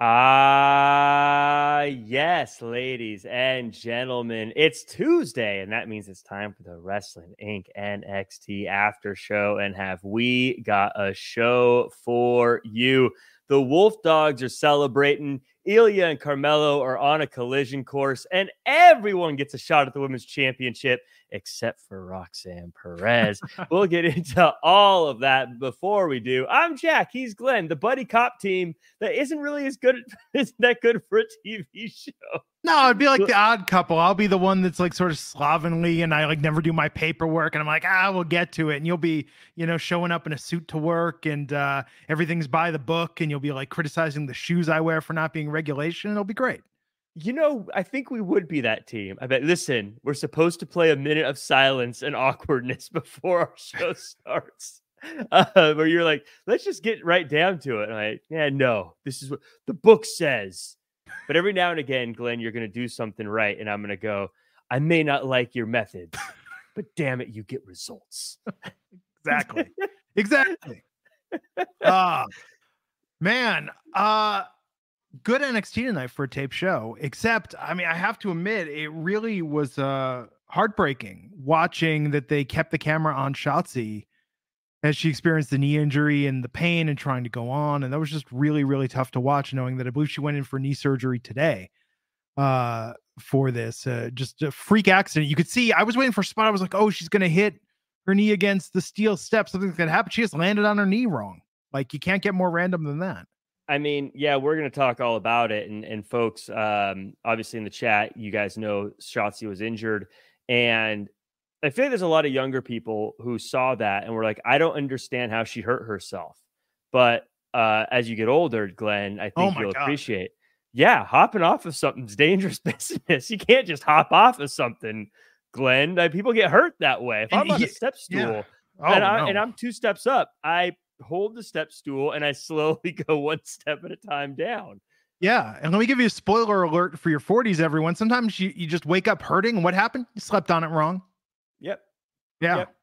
Ah, yes, ladies and gentlemen, it's Tuesday, and that means it's time for the Wrestling Inc. NXT after show. And have we got a show for you? The Wolf Dogs are celebrating. Ilya and Carmelo are on a collision course, and everyone gets a shot at the women's championship except for Roxanne Perez. we'll get into all of that before we do. I'm Jack. He's Glenn, the buddy cop team that isn't really as good, isn't that good for a TV show. No, it'd be like the odd couple. I'll be the one that's like sort of slovenly and I like never do my paperwork and I'm like, ah, we'll get to it. And you'll be, you know, showing up in a suit to work and uh, everything's by the book and you'll be like criticizing the shoes I wear for not being regulation. It'll be great. You know, I think we would be that team. I bet. Listen, we're supposed to play a minute of silence and awkwardness before our show starts. Uh, where you're like, let's just get right down to it. And I'm like, yeah, no, this is what the book says. But every now and again, Glenn, you're going to do something right. And I'm going to go, I may not like your method, but damn it, you get results. exactly. exactly. Ah, uh, man. Uh, good NXT tonight for a tape show, except, I mean, I have to admit, it really was uh, heartbreaking watching that they kept the camera on Shotzi as she experienced the knee injury and the pain and trying to go on. And that was just really, really tough to watch, knowing that I believe she went in for knee surgery today uh, for this. Uh, just a freak accident. You could see, I was waiting for a spot. I was like, oh, she's going to hit her knee against the steel step. Something's going to happen. She just landed on her knee wrong. Like, you can't get more random than that. I mean, yeah, we're going to talk all about it. And, and folks, um, obviously in the chat, you guys know Shotzi was injured. And I feel like there's a lot of younger people who saw that and were like, I don't understand how she hurt herself. But uh, as you get older, Glenn, I oh think oh you'll God. appreciate. Yeah, hopping off of something's dangerous business. You can't just hop off of something, Glenn. Like, people get hurt that way. If and I'm on he, a step stool yeah. oh, and, I, no. and I'm two steps up, I hold the step stool and I slowly go one step at a time down. Yeah. And let me give you a spoiler alert for your 40s, everyone. Sometimes you, you just wake up hurting. And what happened? You slept on it wrong. Yep. Yeah. Yep.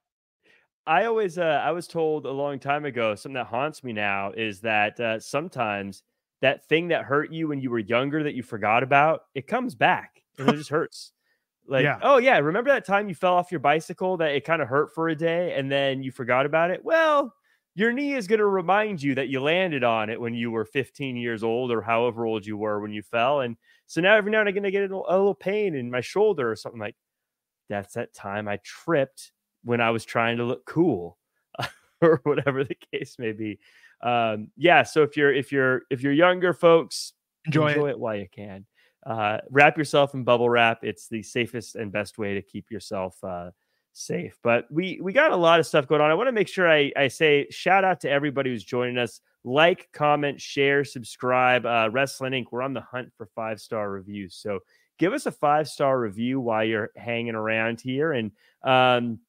I always, uh, I was told a long time ago, something that haunts me now is that uh, sometimes that thing that hurt you when you were younger that you forgot about, it comes back and it just hurts. Like, yeah. oh yeah, remember that time you fell off your bicycle that it kind of hurt for a day and then you forgot about it? Well, your knee is going to remind you that you landed on it when you were 15 years old or however old you were when you fell. And so now every now and again I get a little, pain in my shoulder or something like that's that time I tripped when I was trying to look cool or whatever the case may be. Um, yeah. So if you're, if you're, if you're younger folks, enjoy, enjoy it. it while you can. Uh, wrap yourself in bubble wrap. It's the safest and best way to keep yourself, uh, safe. But we we got a lot of stuff going on. I want to make sure I, I say shout out to everybody who's joining us. Like, comment, share, subscribe. Uh, Wrestling Inc. We're on the hunt for five star reviews. So give us a five star review while you're hanging around here. And um,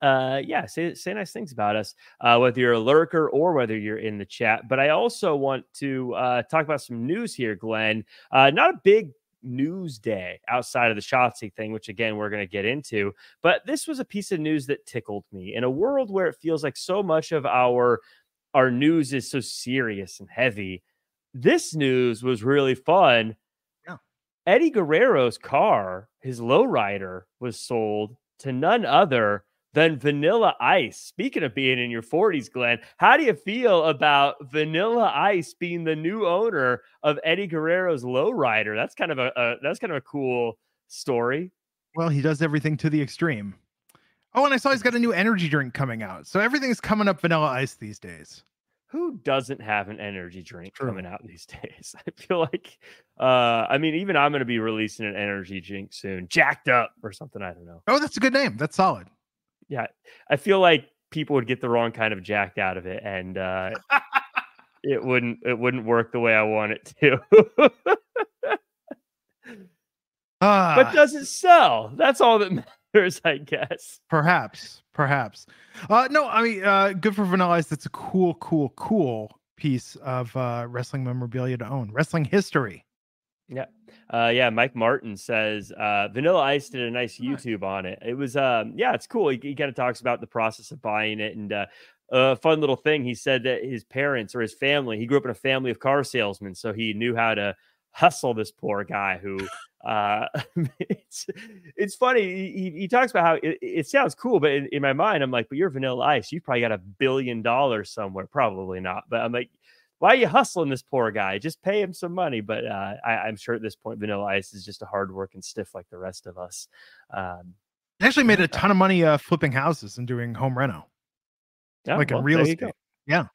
uh, yeah, say, say nice things about us, uh, whether you're a lurker or whether you're in the chat. But I also want to uh, talk about some news here, Glenn. Uh, not a big news day outside of the Shotzi thing, which again we're going to get into. But this was a piece of news that tickled me in a world where it feels like so much of our our news is so serious and heavy. This news was really fun. Yeah. Eddie Guerrero's car, his lowrider, was sold to none other than Vanilla Ice. Speaking of being in your 40s, Glenn, how do you feel about Vanilla Ice being the new owner of Eddie Guerrero's Lowrider? That's kind of a, a that's kind of a cool story. Well, he does everything to the extreme. Oh, and I saw he's got a new energy drink coming out. So everything's coming up vanilla ice these days. Who doesn't have an energy drink True. coming out these days? I feel like, uh, I mean, even I'm going to be releasing an energy drink soon, jacked up or something. I don't know. Oh, that's a good name. That's solid. Yeah, I feel like people would get the wrong kind of jacked out of it, and uh, it wouldn't it wouldn't work the way I want it to. uh, but does it sell? That's all that matters, I guess. Perhaps, perhaps. Uh, no, I mean, uh, good for Vanilla Ice. That's a cool, cool, cool piece of uh, wrestling memorabilia to own. Wrestling history. Yeah. Uh, yeah, Mike Martin says uh, Vanilla Ice did a nice YouTube on it. It was, um, yeah, it's cool. He, he kind of talks about the process of buying it and uh, a fun little thing. He said that his parents or his family, he grew up in a family of car salesmen, so he knew how to hustle this poor guy who uh it's it's funny he, he talks about how it, it sounds cool but in, in, my mind i'm like but you're vanilla ice You've probably got a billion dollars somewhere probably not but i'm like why are you hustling this poor guy? Just pay him some money. But uh, I, am sure at this point, Vanilla Ice is just a hard working stiff like the rest of us. Um, actually made a ton of money uh, flipping houses and doing home reno, yeah, like well, in real estate. Yeah.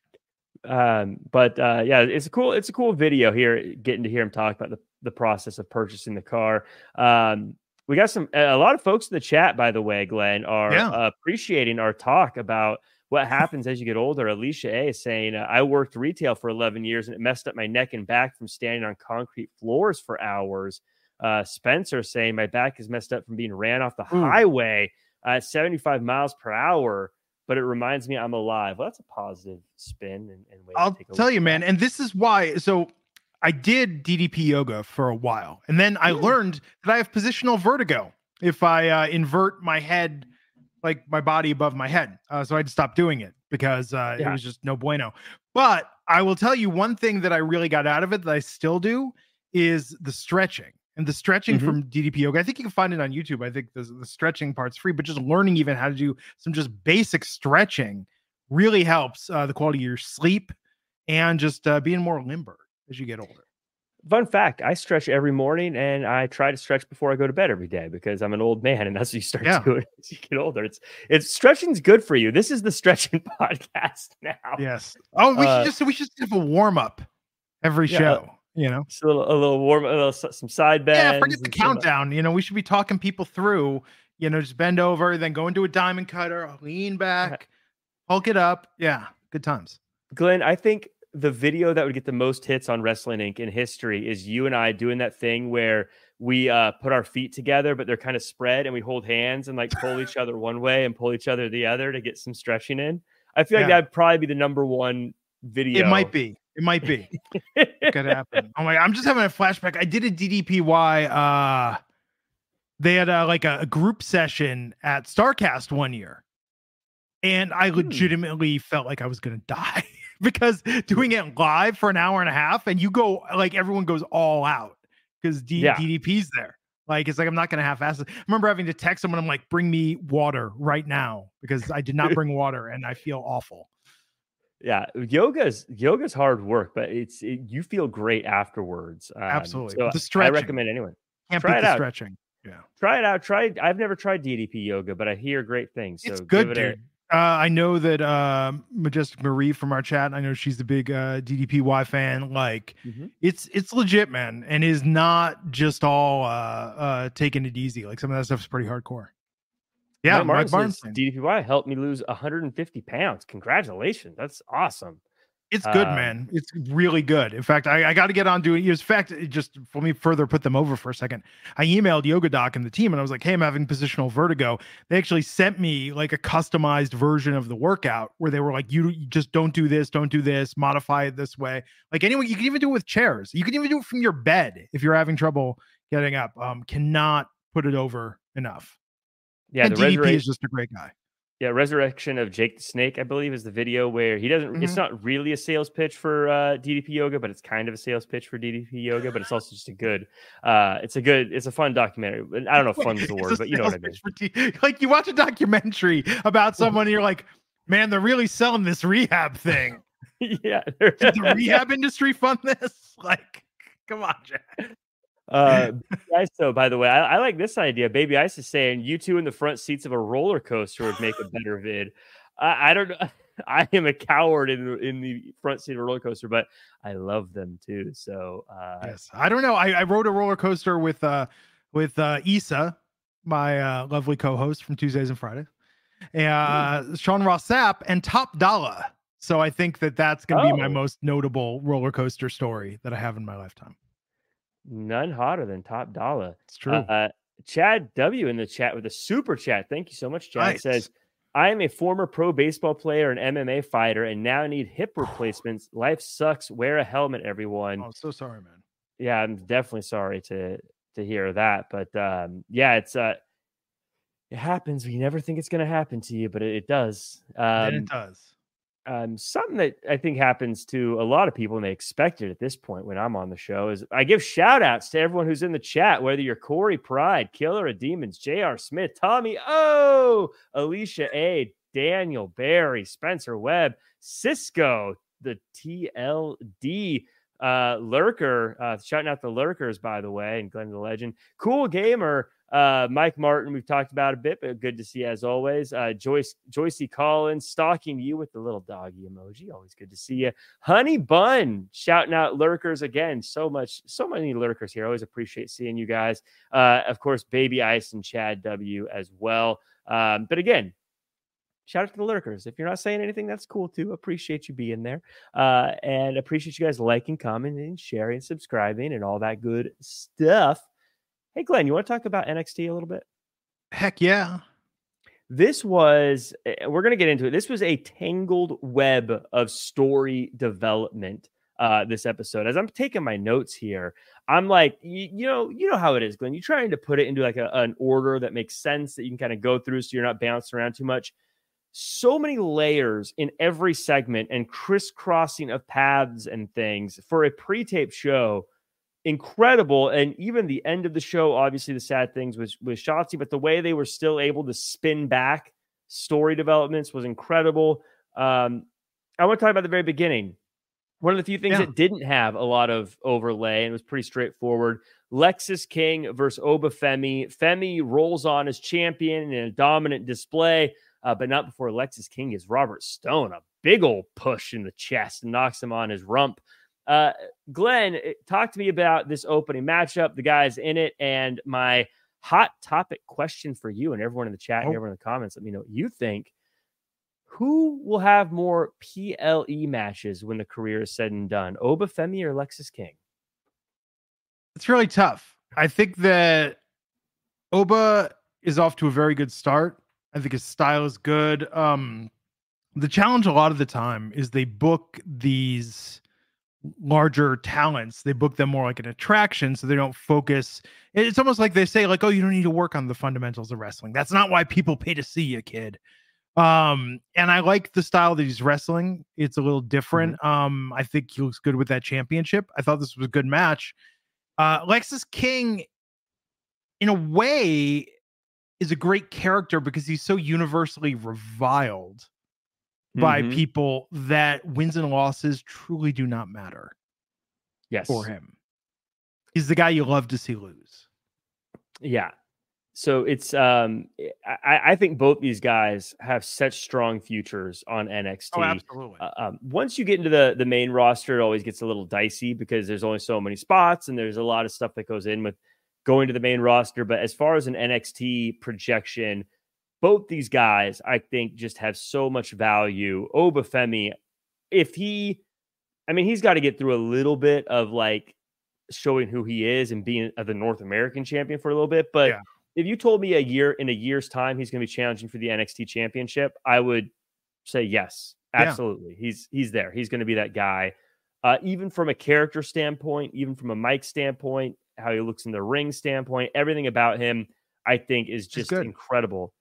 Um, but uh, yeah, it's a cool, it's a cool video here, getting to hear him talk about the, the process of purchasing the car. Um, we got some a lot of folks in the chat, by the way, Glenn, are yeah. appreciating our talk about what happens as you get older. Alicia A is saying, I worked retail for 11 years and it messed up my neck and back from standing on concrete floors for hours. Uh, Spencer saying, My back is messed up from being ran off the Ooh. highway at 75 miles per hour, but it reminds me I'm alive. Well, that's a positive spin. And, and I'll tell you, man. And this is why. So I did DDP yoga for a while, and then I mm. learned that I have positional vertigo if I uh, invert my head like my body above my head. Uh, so I had to stop doing it because uh, yeah. it was just no bueno. But I will tell you one thing that I really got out of it that I still do is the stretching and the stretching mm-hmm. from DDP yoga. I think you can find it on YouTube. I think the, the stretching part's free, but just learning even how to do some just basic stretching really helps uh, the quality of your sleep and just uh, being more limber as you get older fun fact i stretch every morning and i try to stretch before i go to bed every day because i'm an old man and that's what you start yeah. doing as you get older it's it's stretching's good for you. This is the stretching podcast now. Yes. Oh we uh, should just we should have a warm-up every yeah, uh, show you know? just a little a little warm a little some side bends yeah forget the uh, countdown you know we should be talking people through you know just bend over then go into a diamond cutter lean uh-huh. back hulk it up. Yeah good times. Glenn i think the video that would get the most hits on Wrestling Inc. in history is you and I doing that thing where we uh, put our feet together, but they're kind of spread, and we hold hands and like pull each other one way and pull each other the other to get some stretching in. I feel like that'd probably be the number one video. It might be. It might be. it Could happen. Oh my! I'm just having a flashback. I did a DDPY. Uh, they had a, like a, a group session at Starrcast one year, and I hmm. legitimately hmm. felt like I was gonna die because doing it live for an hour and a half and you go like everyone goes all out because D- yeah. DDP's there. Like it's like I'm not gonna half-ass. I remember having to text someone. I'm like, bring me water right now because I did not bring water and I feel awful. Yeah, yoga's yoga's hard work, but it's it, you feel great afterwards. Um, Absolutely, so the stretching. I recommend anyone can't try it out. Stretching. Yeah, try it out. Try. I've never tried DDP yoga, but I hear great things. So it's good, it dude. Uh, I know that uh, Majestic Marie from our chat. I know she's the big uh, DDPY fan. Like, mm-hmm. it's it's legit, man, and is not just all uh, uh, taking it easy. Like some of that stuff is pretty hardcore. Yeah, Mike Barnes. DDPY helped me lose 150 pounds. Congratulations, that's awesome. It's good, um, man. It's really good. In fact, I, I got to get on doing. In fact, just let me further put them over for a second. I emailed Yoga Doc and the team, and I was like, "Hey, I'm having positional vertigo." They actually sent me like a customized version of the workout where they were like, "You, you just don't do this, don't do this, modify it this way." Like anyway, you can even do it with chairs. You can even do it from your bed if you're having trouble getting up. Um, cannot put it over enough. Yeah, and the DDP is just a great guy Yeah, Resurrection of Jake the Snake, I believe, is the video where he doesn't. Mm-hmm. It's not really a sales pitch for uh, DDP Yoga, but it's kind of a sales pitch for DDP Yoga. But it's also just a good. Uh, it's a good. It's a fun documentary. I don't know if "fun" is the word, but you know what I mean. D- like you watch a documentary about someone, and you're like, man, they're really selling this rehab thing. yeah, did the rehab industry fund this? Like, come on, Jack. Uh, ISO, by the way, I, I, like this idea. Baby Ice is saying you two in the front seats of a roller coaster would make a better vid. I, I don't know. I am a coward in the, in the front seat of a roller coaster, but I love them too. So uh, yes, I don't know. I, I rode a roller coaster with uh with uh Isa, my uh, lovely co-host from Tuesdays and Fridays, and uh, Sean Ross Sapp and Top Dollar. So I think that that's going to oh. be my oh. most notable roller coaster story that I have in my lifetime. None hotter than Top Dollar. It's true. Uh, Chad W in the chat with a super chat. Thank you so much. Chad nice. says, I am a former pro baseball player and MMA fighter and now need hip replacements. Life sucks. Wear a helmet, everyone. Oh, so sorry, man. Yeah, I'm definitely sorry to to hear that. But um, yeah, it's uh it happens. You never think it's gonna happen to you, but it, it does. Um, and it does um, something that I think happens to a lot of people and they expect it at this point when I'm on the show is I give shout outs to everyone who's in the chat, whether you're Corey Pride, Killer of Demons, J.R. Smith, Tommy O, Alicia A, Daniel Barry, Spencer Webb, Cisco, the TLD uh, lurker, uh, shouting out the lurkers, by the way, and Glenn the Legend, Cool Gamer, uh, Mike Martin, we've talked about a bit, but good to see as always. Uh, Joyce Joycey Collins stalking you with the little doggy emoji. Always good to see you. Honey Bun shouting out lurkers again. So much, so many lurkers here. Always appreciate seeing you guys. Uh, of course, Baby Ice and Chad W as well. Um, but again, shout out to the lurkers. If you're not saying anything, that's cool too. Appreciate you being there. Uh, and appreciate you guys liking, commenting, sharing, subscribing, and all that good stuff. Hey, Glenn, you want to talk about NXT a little bit? Heck yeah. This was, eh, we're going to get into it. This was a tangled web of story development uh, this episode. As I'm taking my notes here, I'm like, you, you, know, you know how it is, Glenn. You're trying to put it into like a, an order that makes sense that you can kind of go through, so you're not bouncing around too much. So many layers in every segment and crisscrossing of paths and things for a pre-tape show incredible. And even the end of the show, obviously the sad things was with Shotzi, but the way they were still able to spin back story developments was incredible. Um, I want to talk about the very beginning. One of the few things yeah. that didn't have a lot of overlay and was pretty straightforward. Lexis King versus Oba Femi. Femi rolls on as champion in a dominant display, uh, but not before Lexis King gives Robert Stone a big old push in the chest and knocks him on his rump. Uh, Glenn, eh, talk to me about this opening matchup, the guys in it, and my hot topic question for you and everyone in the chat oh. and everyone in the comments. Let me know what you think. Who will have more PLE matches when the career is said and done? Oba Femi or Lexis King? It's really tough. I think that Oba is off to a very good start. I think his style is good. Um, the challenge a lot of the time is they book these larger talents they book them more like an attraction so they don't focus it's almost like they say like oh you don't need to work on the fundamentals of wrestling. That's not why people pay to see you kid. Um and i like the style that he's wrestling it's a little different. Mm-hmm. um i think he looks good with that championship. I thought this was a good match. Uh lexis king in a way is a great character because he's so universally reviled by mm-hmm. people that wins and losses truly do not matter. Yes. For him. He's the guy you love to see lose. Yeah. So it's um eh, I, I think both these guys have such strong futures on NXT. Oh, absolutely. Uh, um, once you get into the the main roster, it always gets a little dicey because there's only so many spots and there's a lot of stuff that goes in with going to the main roster. But as far as an NXT projection, both these guys, I think, just have so much value. Oba Femi, if he, I mean, he's got to get through a little bit of like showing who he is and being the North American champion for a little bit. But yeah. if you told me a year in a year's time he's going to be challenging for the NXT championship, I would say yes, absolutely. Yeah. He's he's there. He's going to be that guy. Uh, even from a character standpoint, even from a mic standpoint, how he looks in the ring standpoint, everything about him, I think, is just incredible.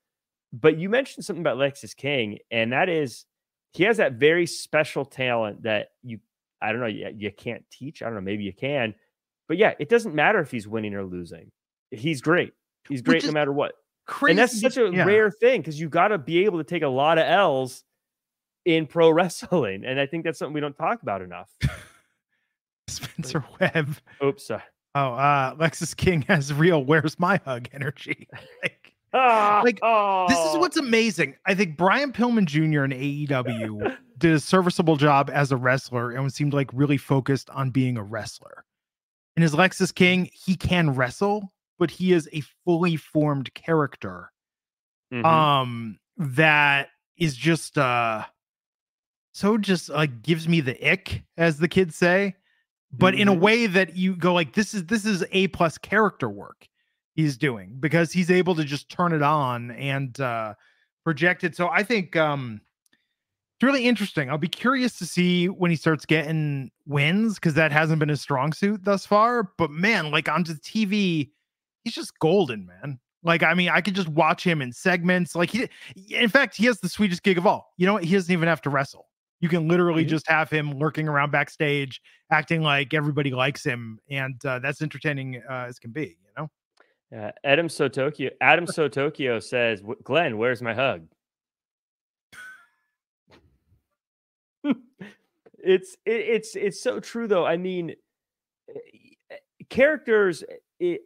But you mentioned something about Lexis King, and that is he has that very special talent that you I don't know you, you can't teach. I don't know, maybe you can, but yeah, it doesn't matter if he's winning or losing. He's great. He's great no matter what. Crazy. And that's such a yeah. rare thing because you got to be able to take a lot of L's in pro wrestling, and I think that's something we don't talk about enough. Spencer Webb. Oops. Sorry. Oh, uh, Lexis King has real "Where's my hug" energy. like, ah, like oh. this is what's amazing. I think Brian Pillman Jr. in AEW did a serviceable job as a wrestler and seemed like really focused on being a wrestler. And as Lexis King, he can wrestle, but he is a fully formed character. Mm-hmm. Um, that is just uh so just like gives me the ick, as the kids say but mm-hmm. in a mm-hmm. way that you go like this is this is a plus character work he's doing because he's able to just turn it on and uh project it so i think um it's really interesting i'll be curious to see when he starts getting wins because that hasn't been his strong suit thus far but man like onto the tv he's just golden man like i mean i could just watch him in segments like he in fact he has the sweetest gig of all you know what he doesn't even have to wrestle you can literally mm-hmm. just have him lurking around backstage, acting like everybody likes him, and uh, that's entertaining uh, as can be. You know. Yeah, Adam Sotokyo. Adam Sotokyo says, "Glenn, where's my hug?" it's it, it's it's so true though. I mean, eh, characters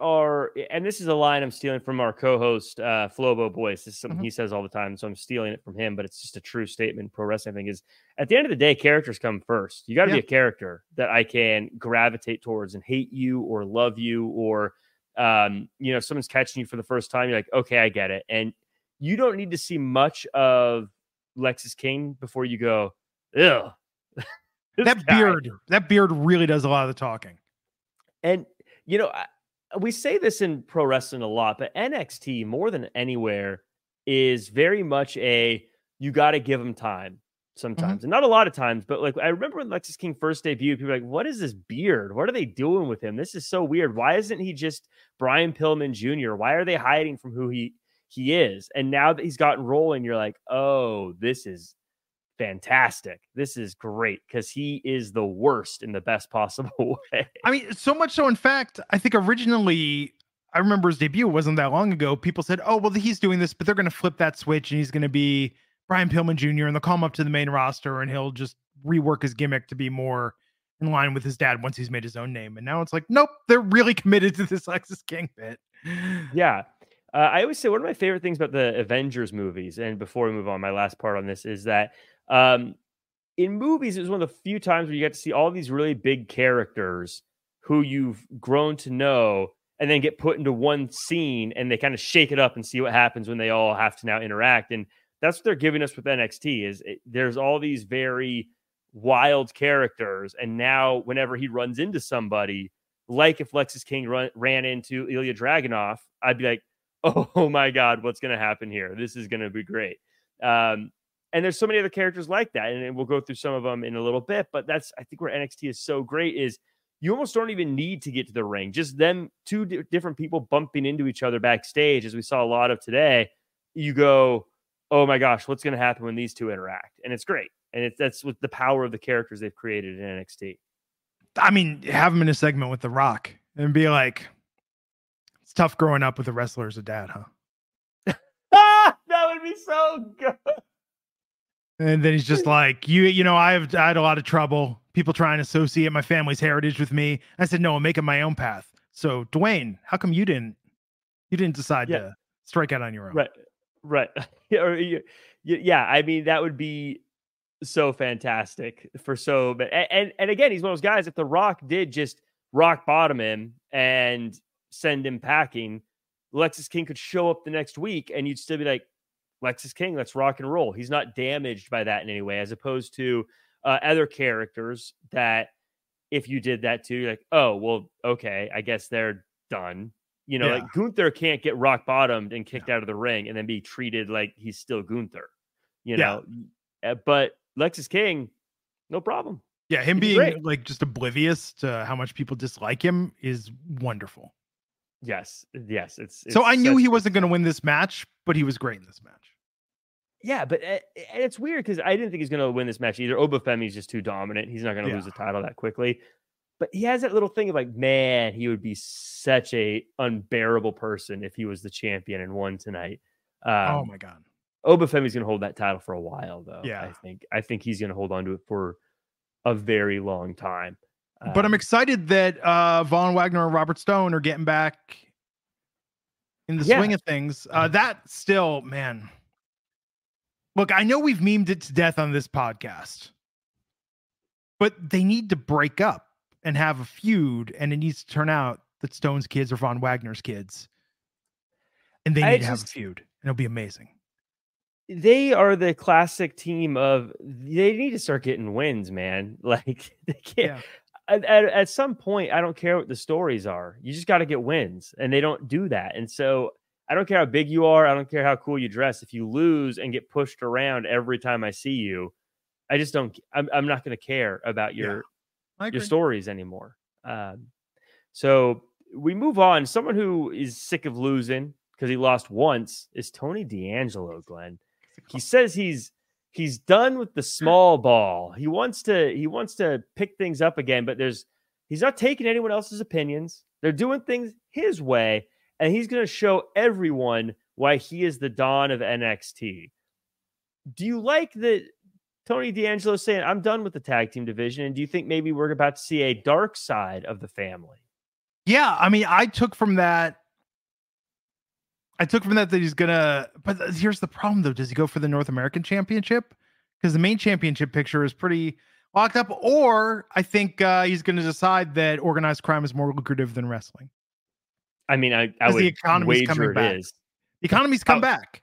are, and this is a line I'm stealing from our co-host uh, Flobo Boyce. This is something mm-hmm. he says all the time, so I'm stealing it from him. But it's just a true statement. Pro wrestling thing is at the end of the day, characters come first. You got to yeah. be a character that I can gravitate towards and hate you or love you or um, you know, someone's catching you for the first time. You're like, okay, I get it, and you don't need to see much of Lexis King before you go, ugh. that guy. beard, that beard really does a lot of the talking. And you know, we say this in pro wrestling a lot, but NXT more than anywhere is very much a you got to give them time. Sometimes, mm-hmm. and not a lot of times, but like I remember when Lexis King first debuted, people were like, "What is this beard? What are they doing with him? This is so weird. Why isn't he just Brian Pillman Jr.? Why are they hiding from who he he is?" And now that he's gotten rolling, you're like, "Oh, this is fantastic. This is great because he is the worst in the best possible way. I mean, so much so, in fact, I think originally, I remember his debut wasn't that long ago. People said, oh, well, he's doing this, but they're going to flip that switch and he's going to be Brian Pillman Jr. and they'll call him up to the main roster and he'll just rework his gimmick to be more in line with his dad once he's made his own name. And now it's like, nope, they're really committed to this Lexis King bit. Yeah. Uh, I always say one of my favorite things about the Avengers movies, and before we move on, my last part on this is that um, in movies, it was one of the few times where you get to see all these really big characters who you've grown to know and then get put into one scene and they kind of shake it up and see what happens when they all have to now interact. And that's what they're giving us with NXT is it, there's all these very wild characters. And now whenever he runs into somebody, like if Lexis King run, ran into Ilya Dragunov, I'd be like, oh my God, what's going to happen here? This is going to be great. Um, and there's so many other characters like that, and we'll go through some of them in a little bit. But that's I think where NXT is so great is you almost don't even need to get to the ring. Just them two d- different people bumping into each other backstage, as we saw a lot of today. You go, oh my gosh, what's going to happen when these two interact? And it's great, and it's that's with the power of the characters they've created in NXT. I mean, have them in a segment with The Rock and be like, it's tough growing up with a wrestler as a dad, huh? that would be so good. And then he's just like, you, you know, I've I had a lot of trouble. People trying to associate my family's heritage with me. I said, no, I'm making my own path. So, Dwayne, how come you didn't, you didn't decide yeah. to strike out on your own? Right, right. yeah, I mean, that would be so fantastic for so. But and and again, he's one of those guys. If The Rock did just rock bottom him and send him packing, Lexis King could show up the next week, and you'd still be like, Lexis King, let's rock and roll. He's not damaged by that in any way, as opposed to uh, other characters that if you did that too, you're like, oh, well, okay, I guess they're done. You know, yeah. like Gunther can't get rock bottomed and kicked yeah. out of the ring and then be treated like he's still Gunther, you know. Yeah. But Lexis King, no problem. Yeah, him he's being great. like just oblivious to how much people dislike him is wonderful. Yes, yes, it's, it's so I knew he wasn't going to win this match, but he was great in this match. yeah, but uh, it's weird because I didn't think he's going to win this match either. Oba Femi is just too dominant. He's not going to yeah. lose the title that quickly. But he has that little thing of like, man, he would be such a unbearable person if he was the champion and won tonight. Oh um, oh my god, Oba Femi's going to hold that title for a while, though. Yeah, I think I think he's going to hold on to it for a very long time. But I'm um, excited that uh, Von Wagner and Robert Stone are getting back in the yeah. swing of things. Uh, that still, man. Look, I know we've memed it to death on this podcast, but they need to break up and have a feud, and it needs to turn out that Stone's kids are Von Wagner's kids, and they need I to just, have a feud, and it'll be amazing. They are the classic team of they need to start getting wins, man. Like they can't. Yeah at, at, some point, I don't care what the stories are. You just got to get wins, and they don't do that. And so I don't care how big you are. I don't care how cool you dress. If you lose and get pushed around every time I see you, I just don't. I'm, I'm not going to care about your your stories anymore. Um, so we move on. Someone who is sick of losing because he lost once is Tony D'Angelo. Glenn. He says he's he's done with the small ball. He wants to he wants to pick things up again, but there's he's not taking anyone else's opinions. They're doing things his way, and he's going to show everyone why he is the don of NXT. Do you like that Tony D'Angelo saying, I'm done with the tag team division? And do you think maybe we're about to see a dark side of the family? Yeah. I mean, I took from that I took from that that he's gonna. But here's the problem, though: does he go for the North American Championship? Because the main championship picture is pretty locked up. Or I think uh, he's going to decide that organized crime is more lucrative than wrestling. I mean, I, I would the economy's coming back. Is. The economy's come oh. back.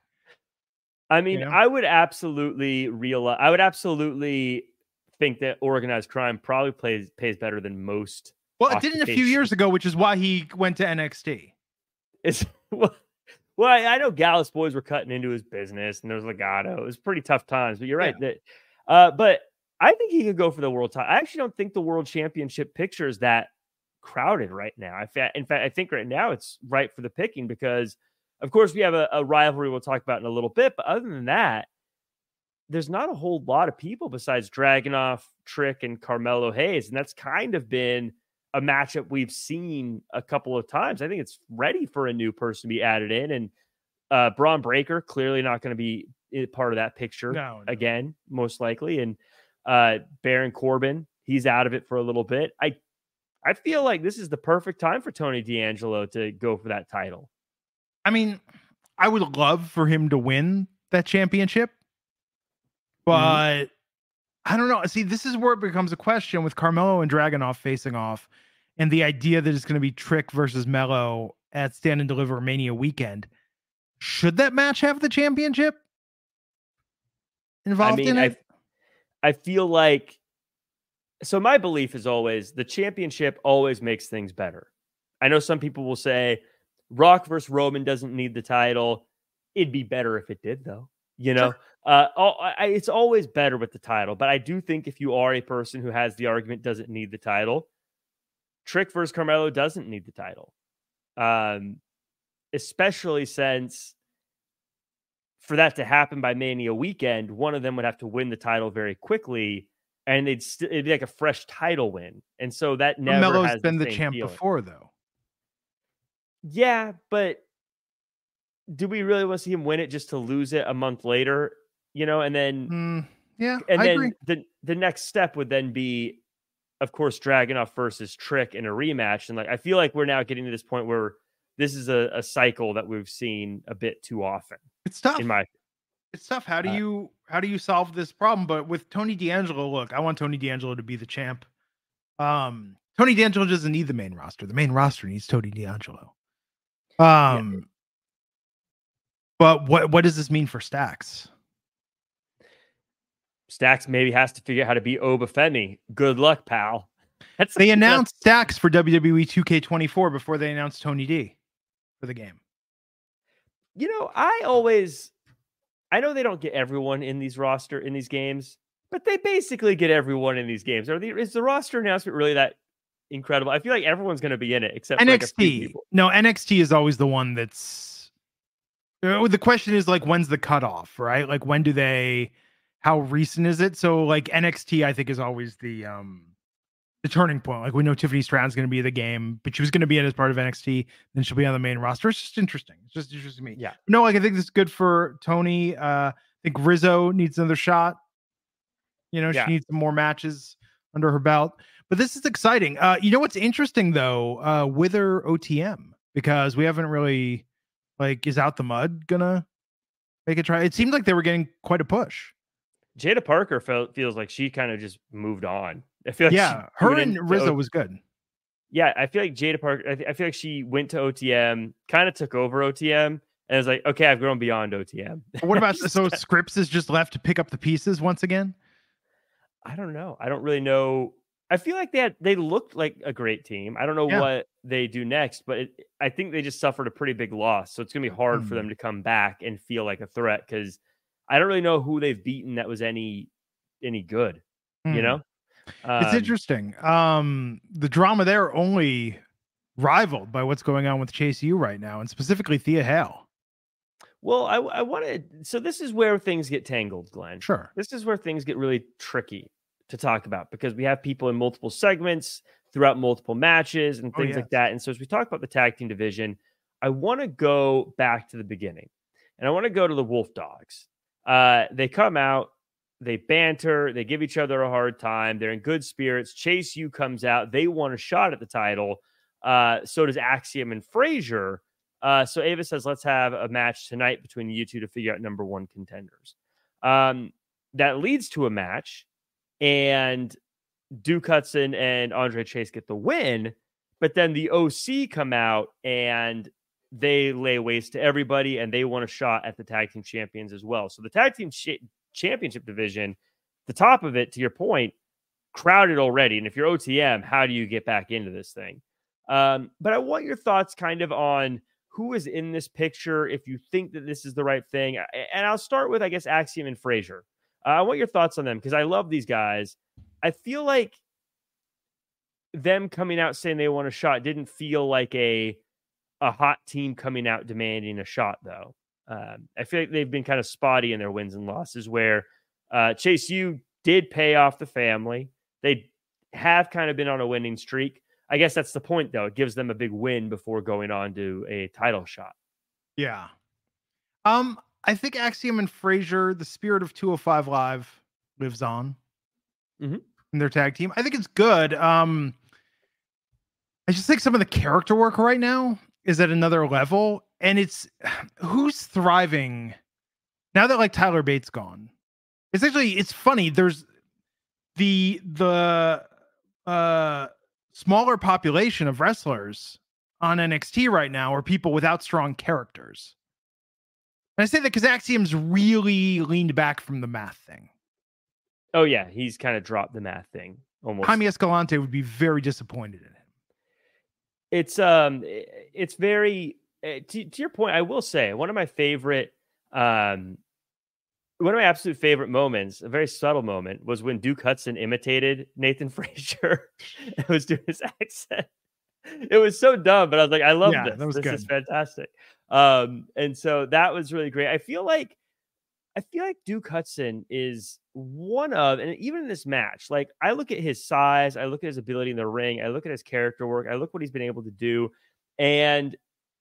I mean, you know? I would absolutely realize. I would absolutely think that organized crime probably plays pays better than most. Well, it didn't a few years ago, which is why he went to NXT. It's well, well, I, I, know Gallus boys were cutting into his business, and there was Legado. It was pretty tough times, but you're right yeah. that. Uh, but I think he could go for the world title. I actually don't think the world championship picture is that crowded right now. In fact, in fact, I think right now it's right for the picking because, of course, we have a, a rivalry we'll talk about in a little bit. But other than that, there's not a whole lot of people besides Dragunov, Trick, and Carmelo Hayes, and that's kind of been a matchup we've seen a couple of times. I think it's ready for a new person to be added in. And uh, Bron Breakker clearly not going to be part of that picture no, no. again, most likely. And uh, Baron Corbin, he's out of it for a little bit. I I feel like this is the perfect time for Tony D'Angelo to go for that title. I mean, I would love for him to win that championship, mm-hmm. but mm-hmm. I don't know. See, this is where it becomes a question with Carmelo and Dragunov facing off, and the idea that it's going to be Trick versus Melo at Stand and Deliver Mania weekend. Should that match have the championship involved I mean, in it? I, I feel like so. My belief is always the championship always makes things better. I know some people will say Rock versus Roman doesn't need the title. It'd be better if it did, though. You know, sure. uh, I, it's always better with the title, but I do think if you are a person who has the argument doesn't need the title, Trick versus Carmelo doesn't need the title, um, especially since for that to happen by Mania weekend, one of them would have to win the title very quickly, and they'd st- it'd be like a fresh title win, and so that never Melo's has been the, the champ feeling. before, though. Yeah, but do we really want to see him win it just to lose it a month later? You know, and then mm, yeah, and I then agree. the the next step would then be, of course, Dragunov versus Trick in a rematch. And like I feel like we're now getting to this point where this is a, a cycle that we've seen a bit too often. It's tough. In my it's tough. How do uh, you how do you solve this problem? But with Tony D'Angelo, look, I want Tony D'Angelo to be the champ. Um, Tony D'Angelo doesn't need the main roster. The main roster needs Tony D'Angelo. Um, yeah. But what what does this mean for Stacks? Stacks maybe has to figure out how to beat Oba Femi. Good luck, pal. That's, they announced Stacks for WWE 2K24 before they announced Tony D for the game. You know, I always I know they don't get everyone in these roster in these games, but they basically get everyone in these games. Are the, is the roster announcement really that incredible? I feel like everyone's going to be in it except NXT. Like no, NXT is always the one that's Uh, The question is like, when's the cutoff, right? Like, when do they? How recent is it? So, like NXT, I think is always the um the turning point. Like, we know Tiffany Stratton's going to be the game, but she was going to be in as part of NXT. Then she'll be on the main roster. It's just interesting. It's just interesting to me. Yeah. No, like I think this is good for Tony. Uh, I think Rizzo needs another shot. You know, Yeah. she needs some more matches under her belt. But this is exciting. Uh, you know what's interesting though, uh, Wither OTM, because we haven't really like is out the mud gonna make a try. It seemed like they were getting quite a push. Jaida Parker felt feels like she kind of just moved on. I feel like yeah, her and Rizzo O- was good. yeah, I feel like Jaida Parker. I, th- I feel like she went to OTM, kind of took over OTM, and was like, okay, I've grown beyond OTM. What about so Scrypts is just left to pick up the pieces once again? I don't know. I don't really know. I feel like they had they looked like a great team. I don't know Yeah. what they do next, but it, I think they just suffered a pretty big loss. So it's gonna be hard for Hmm. them to come back and feel like a threat because I don't really know who they've beaten that was any any good. Hmm. You know, It's Um, interesting. Um, the drama there only rivaled by what's going on with Chase U right now, and specifically Thea Hale. Well, I I wanted so this is where things get tangled, Glenn. Sure. This is where things get really tricky to talk about because we have people in multiple segments throughout multiple matches and Oh, things yes. like that. And so as we talk about the tag team division, I want to go back to the beginning. And I want to go to the Wolf Dogs. Uh, they come out, they banter, they give each other a hard time. They're in good spirits. Chase U comes out. They want a shot at the title. Uh, so does Axiom and Frazer. Uh, so Ava says, let's have a match tonight between you two to figure out number one contenders. Um, that leads to a match, and Duke Hudson and Andre Chase get the win. But then the OC come out and they lay waste to everybody, and they want a shot at the tag team champions as well. So the tag team cha- championship division, the top of it, to your point, crowded already. And if you're OTM, how do you get back into this thing? Um, but I want your thoughts kind of on who is in this picture, if you think that this is the right thing. And I'll start with, I guess, Axiom and Frazer. Uh, I want your thoughts on them because I love these guys. I feel like them coming out saying they want a shot didn't feel like a a hot team coming out demanding a shot though. Um, I feel like they've been kind of spotty in their wins and losses. Where uh, Chase, you did pay off the family. They have kind of been on a winning streak. I guess that's the point, though. It gives them a big win before going on to a title shot. Yeah. Um, I think Axiom and Frazer, the spirit of 205 Live lives on Mhm. in their tag team. I think it's good. Um, I just think some of the character work right now is at another level, and it's who's thriving now that like Tyler Bates gone. It's actually it's funny. There's the the uh smaller population of wrestlers on NXT right now are people without strong characters. And I say that because Axiom's really leaned back from the math thing. Oh yeah, he's kind of dropped the math thing almost. Jaime Escalante would be very disappointed in him. it's um it's very uh, to, to your point i will say one of my favorite um one of my absolute favorite moments a very subtle moment was when duke hudson imitated nathan frazer and was doing his accent it was so dumb but i was like i love Yeah, this. this is fantastic. Um and so that was really great. I feel like I feel like Duke Hudson is one of, and even in this match, like I look at his size, I look at his ability in the ring, I look at his character work, I look what he's been able to do, and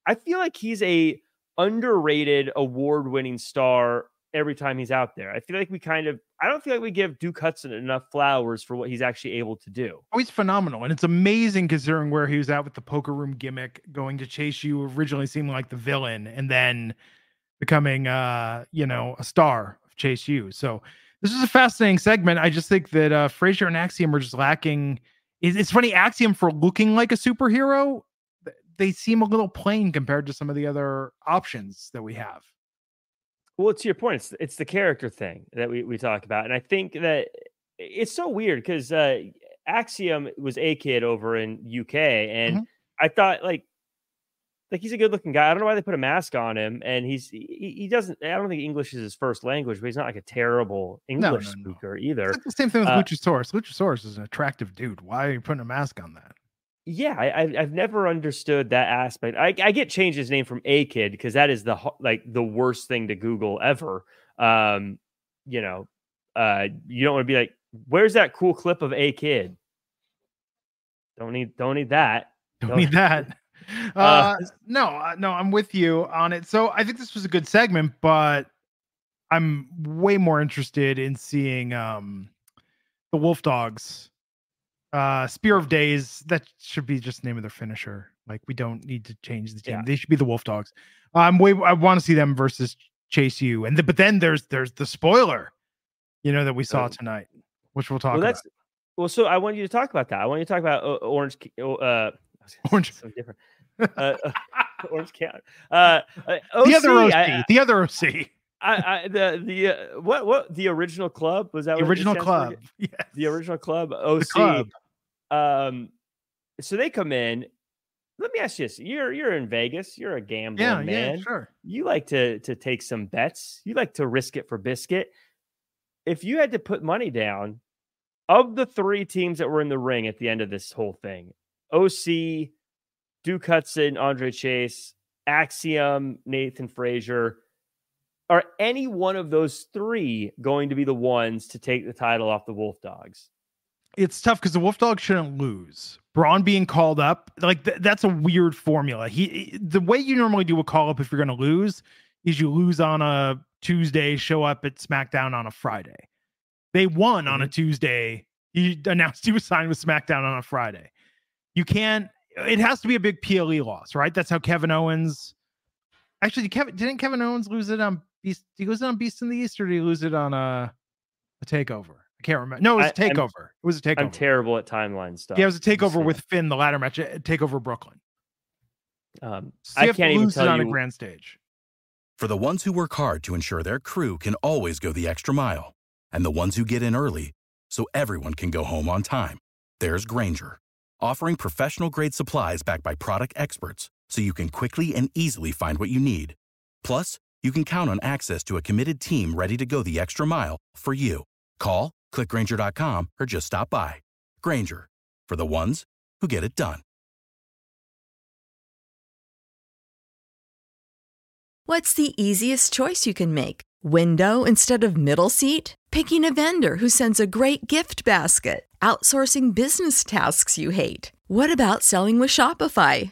I feel like he's a underrated award-winning star every time he's out there. I feel like we kind of, I don't feel like we give Duke Hudson enough flowers for what he's actually able to do. Oh, he's phenomenal. And it's amazing considering where he was at with the poker room gimmick, going to Chase U, originally seeming like the villain, and then becoming uh, you know, a star of Chase U. So this is a fascinating segment. I just think that uh Frazer and Axiom are just lacking. It's, it's funny, Axiom for looking like a superhero, they seem a little plain compared to some of the other options that we have. Well, to your point, it's it's the character thing that we, we talk about, and I think that it's so weird because uh, Axiom was a kid over in UK, and Mhm. I thought like like he's a good looking guy. I don't know why they put a mask on him, and he's he, he doesn't. I don't think English is his first language, but he's not like a terrible English no, no. speaker either. It's like the same thing with Uh, Luchasaurus. Luchasaurus is an attractive dude. Why are you putting a mask on that? Yeah, I, I have never understood that aspect. I, I get changed his name from A Kid because that is the like the worst thing to Google ever. Um, you know, uh, you don't want to be like, where's that cool clip of A Kid? Don't need don't need that. Don't, don't need that. Uh, uh, no, uh, no, I'm with you on it. So I think this was a good segment, but I'm way more interested in seeing um the Wolf Dogs uh, Spear of Days, that should be just name of their finisher. Like we don't need to change the team. Yeah. They should be the Wolf Dogs. I'm um, way I want to see them versus Chase U. And the, but then there's there's the spoiler, you know, that we saw tonight, which we'll talk well, that's, about. Well, so I want you to talk about that. I want you to talk about uh, Orange uh Orange so different. uh, uh, Orange County. Uh, uh OC, the other OC, I, the other OC. I, I, the the uh, what what the original club was that the original club? Yes. The original club OC. The club. Um, so they come in. Let me ask you this: You're you're in Vegas. You're a gambling yeah, man. Yeah, sure. You like to to take some bets. You like to risk it for biscuit. If you had to put money down, of the three teams that were in the ring at the end of this whole thing, OC, Duke Hudson, Andre Chase, Axiom, Nathan Frazer, are any one of those three going to be the ones to take the title off the Wolf Dogs? It's tough because the Wolf Dog shouldn't lose. Bron being called up, like th- that's a weird formula. He the way you normally do a call up if you're going to lose is you lose on a Tuesday, show up at SmackDown on a Friday. They won mm-hmm. on a mm-hmm. Tuesday. He announced he was signed with SmackDown on a Friday. You can't. It has to be a big PLE loss, right? That's how Kevin Owens. Actually, Kevin didn't Kevin Owens lose it on Beast? He lose it on Beast in the East, or did he lose it on a, a takeover? Can't remember. No, it was a takeover. I, it was a takeover. I'm terrible at timeline stuff. Yeah, it was a takeover with Finn, the ladder match, takeover Brooklyn. Um, I can't even tell on you... a grand stage. For the ones who work hard to ensure their crew can always go the extra mile, and the ones who get in early so everyone can go home on time, there's Grainger, offering professional grade supplies backed by product experts, so you can quickly and easily find what you need. Plus, you can count on access to a committed team ready to go the extra mile for you. Call Click Grainger.com or just stop by. Grainger, for the ones who get it done. What's the easiest choice you can make? Window instead of middle seat? Picking a vendor who sends a great gift basket? Outsourcing business tasks you hate? What about selling with Shopify?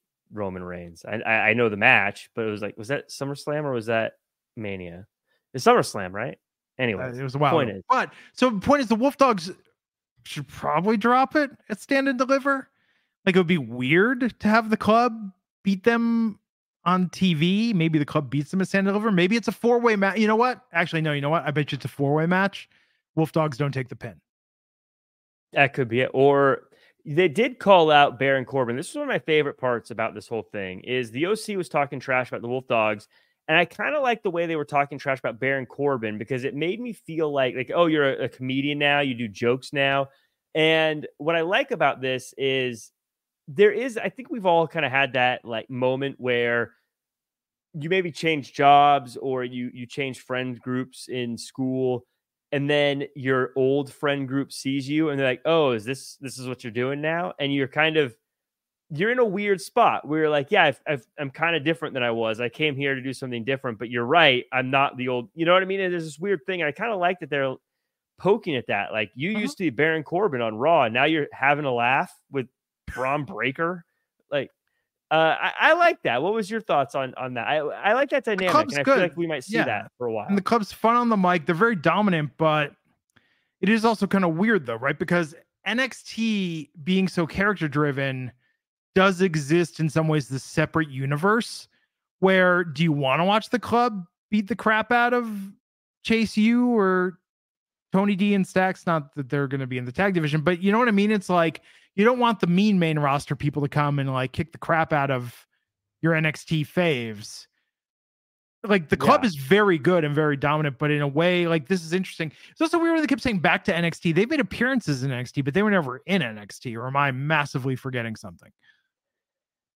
Roman Reigns. I, I, I know the match, but it was like, was that SummerSlam or was that Mania? It's SummerSlam, right? Anyway, uh, it was a while. Point is, but so the point is, the Wolf Dogs should probably drop it at Stand and Deliver. Like it would be weird to have the club beat them on TV. Maybe the club beats them at Stand and Deliver. Maybe it's a four way match. You know what? Actually, no. You know what? I bet you it's a four way match. Wolf Dogs don't take the pin. That could be it. Or they did call out Baron Corbin. This is one of my favorite parts about this whole thing is the OC was talking trash about the Wolf Dogs. And I kind of like the way they were talking trash about Baron Corbin because it made me feel like, like, oh, you're a, a comedian now, you do jokes now. And what I like about this is there is, I think we've all kind of had that like moment where you maybe change jobs or you you change friend groups in school and then your old friend group sees you and they're like oh is this this is what you're doing now? And you're kind of you're in a weird spot where you're like yeah i am kind of different than i was. I came here to do something different but you're right i'm not the old you know what i mean? And there's this weird thing i kind of like that they're poking at that like you uh-huh. used to be baron corbin on raw and now you're having a laugh with Bron Breakker? Like Uh, I, I, like that. What was your thoughts on on that? I I like that dynamic, and I good. feel like we might see yeah. that for a while. And the club's fun on the mic. They're very dominant, but it is also kind of weird though, right? Because NXT being so character driven does exist in some ways the separate universe where do you want to watch the club beat the crap out of Chase U or Tony D and Stacks? Not that they're going to be in the tag division, but you know what I mean? It's like you don't want the mean main roster people to come and like kick the crap out of your NXT faves. Like the club yeah. is very good and very dominant, but in a way, like this is interesting. It's also weird they kept saying back to NXT. They've made appearances in NXT, but they were never in NXT. Or am I massively forgetting something?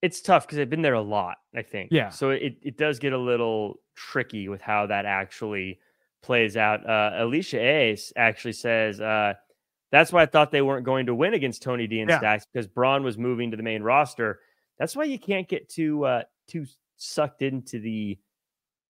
It's tough because they've been there a lot, I think. Yeah. So it, it does get a little tricky with how that actually plays out. Uh, Alicia Ace actually says, uh, that's why I thought they weren't going to win against Tony D and yeah. Stacks because Bron was moving to the main roster. That's why you can't get too uh, too sucked into the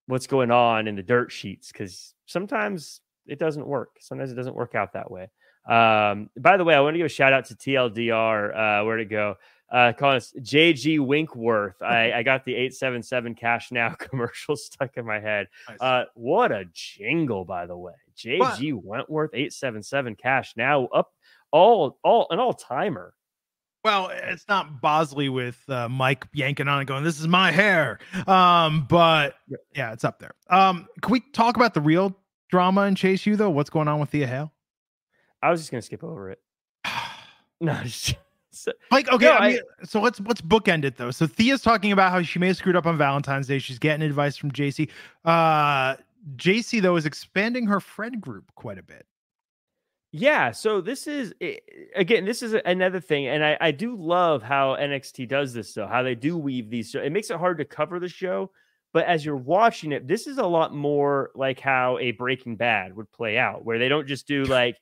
what's going on in the dirt sheets because sometimes it doesn't work. Sometimes it doesn't work out that way. Um, by the way, I want to give a shout out to TLDR. Uh, where to go? Uh, calling us JG Winkworth. I, I got the 877 cash now commercial stuck in my head. Nice. Uh, what a jingle, by the way. JG what? Wentworth 877 cash now up all all an all timer. Well, it's not Bosley with uh, Mike yanking on and going, "This is my hair." Um, but yeah, it's up there. Um, can we talk about the real drama in Chase U though? What's going on with Thea Hale? I was just gonna skip over it. no, so, like okay, no, I mean, I, so let's let's bookend it though. So Thea's talking about how she may have screwed up on Valentine's Day. She's getting advice from Jacy. Uh, Jacy though is expanding her friend group quite a bit. Yeah, so this is eh, again, this is another thing, and I, I do love how NXT does this though, how they do weave these. So it makes it hard to cover the show, but as you're watching it, this is a lot more like how a Breaking Bad would play out, where they don't just do like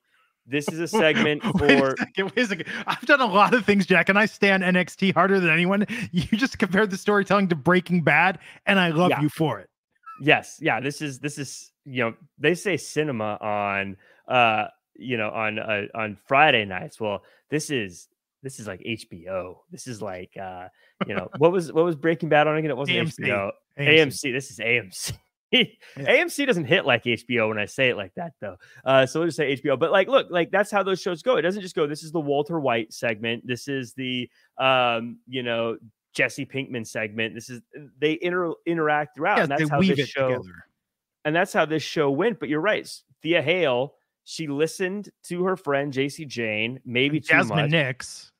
this is a segment for. Wait a second, wait a second. I've done a lot of things, Jack, and I stand NXT harder than anyone. You just compared the storytelling to Breaking Bad, and I love yeah. you for it. Yes, yeah. This is this is you know they say cinema on uh you know on uh, on Friday nights. Well, this is this is like HBO. This is like uh you know what was what was Breaking Bad on again? It wasn't AMC. HBO. AMC. AMC. This is AMC. Yeah. AMC doesn't hit like HBO when I say it like that though. Uh, so we'll just say HBO. But like, look, like that's how those shows go. It doesn't just go. This is the Walter White segment. This is the um, you know, Jesse Pinkman segment. This is they inter interact throughout. Yeah, and that's how this show. Together. And that's how this show went. But you're right, Thea Hale she listened to her friend Jacy Jayne, maybe Jazmyn Nyx.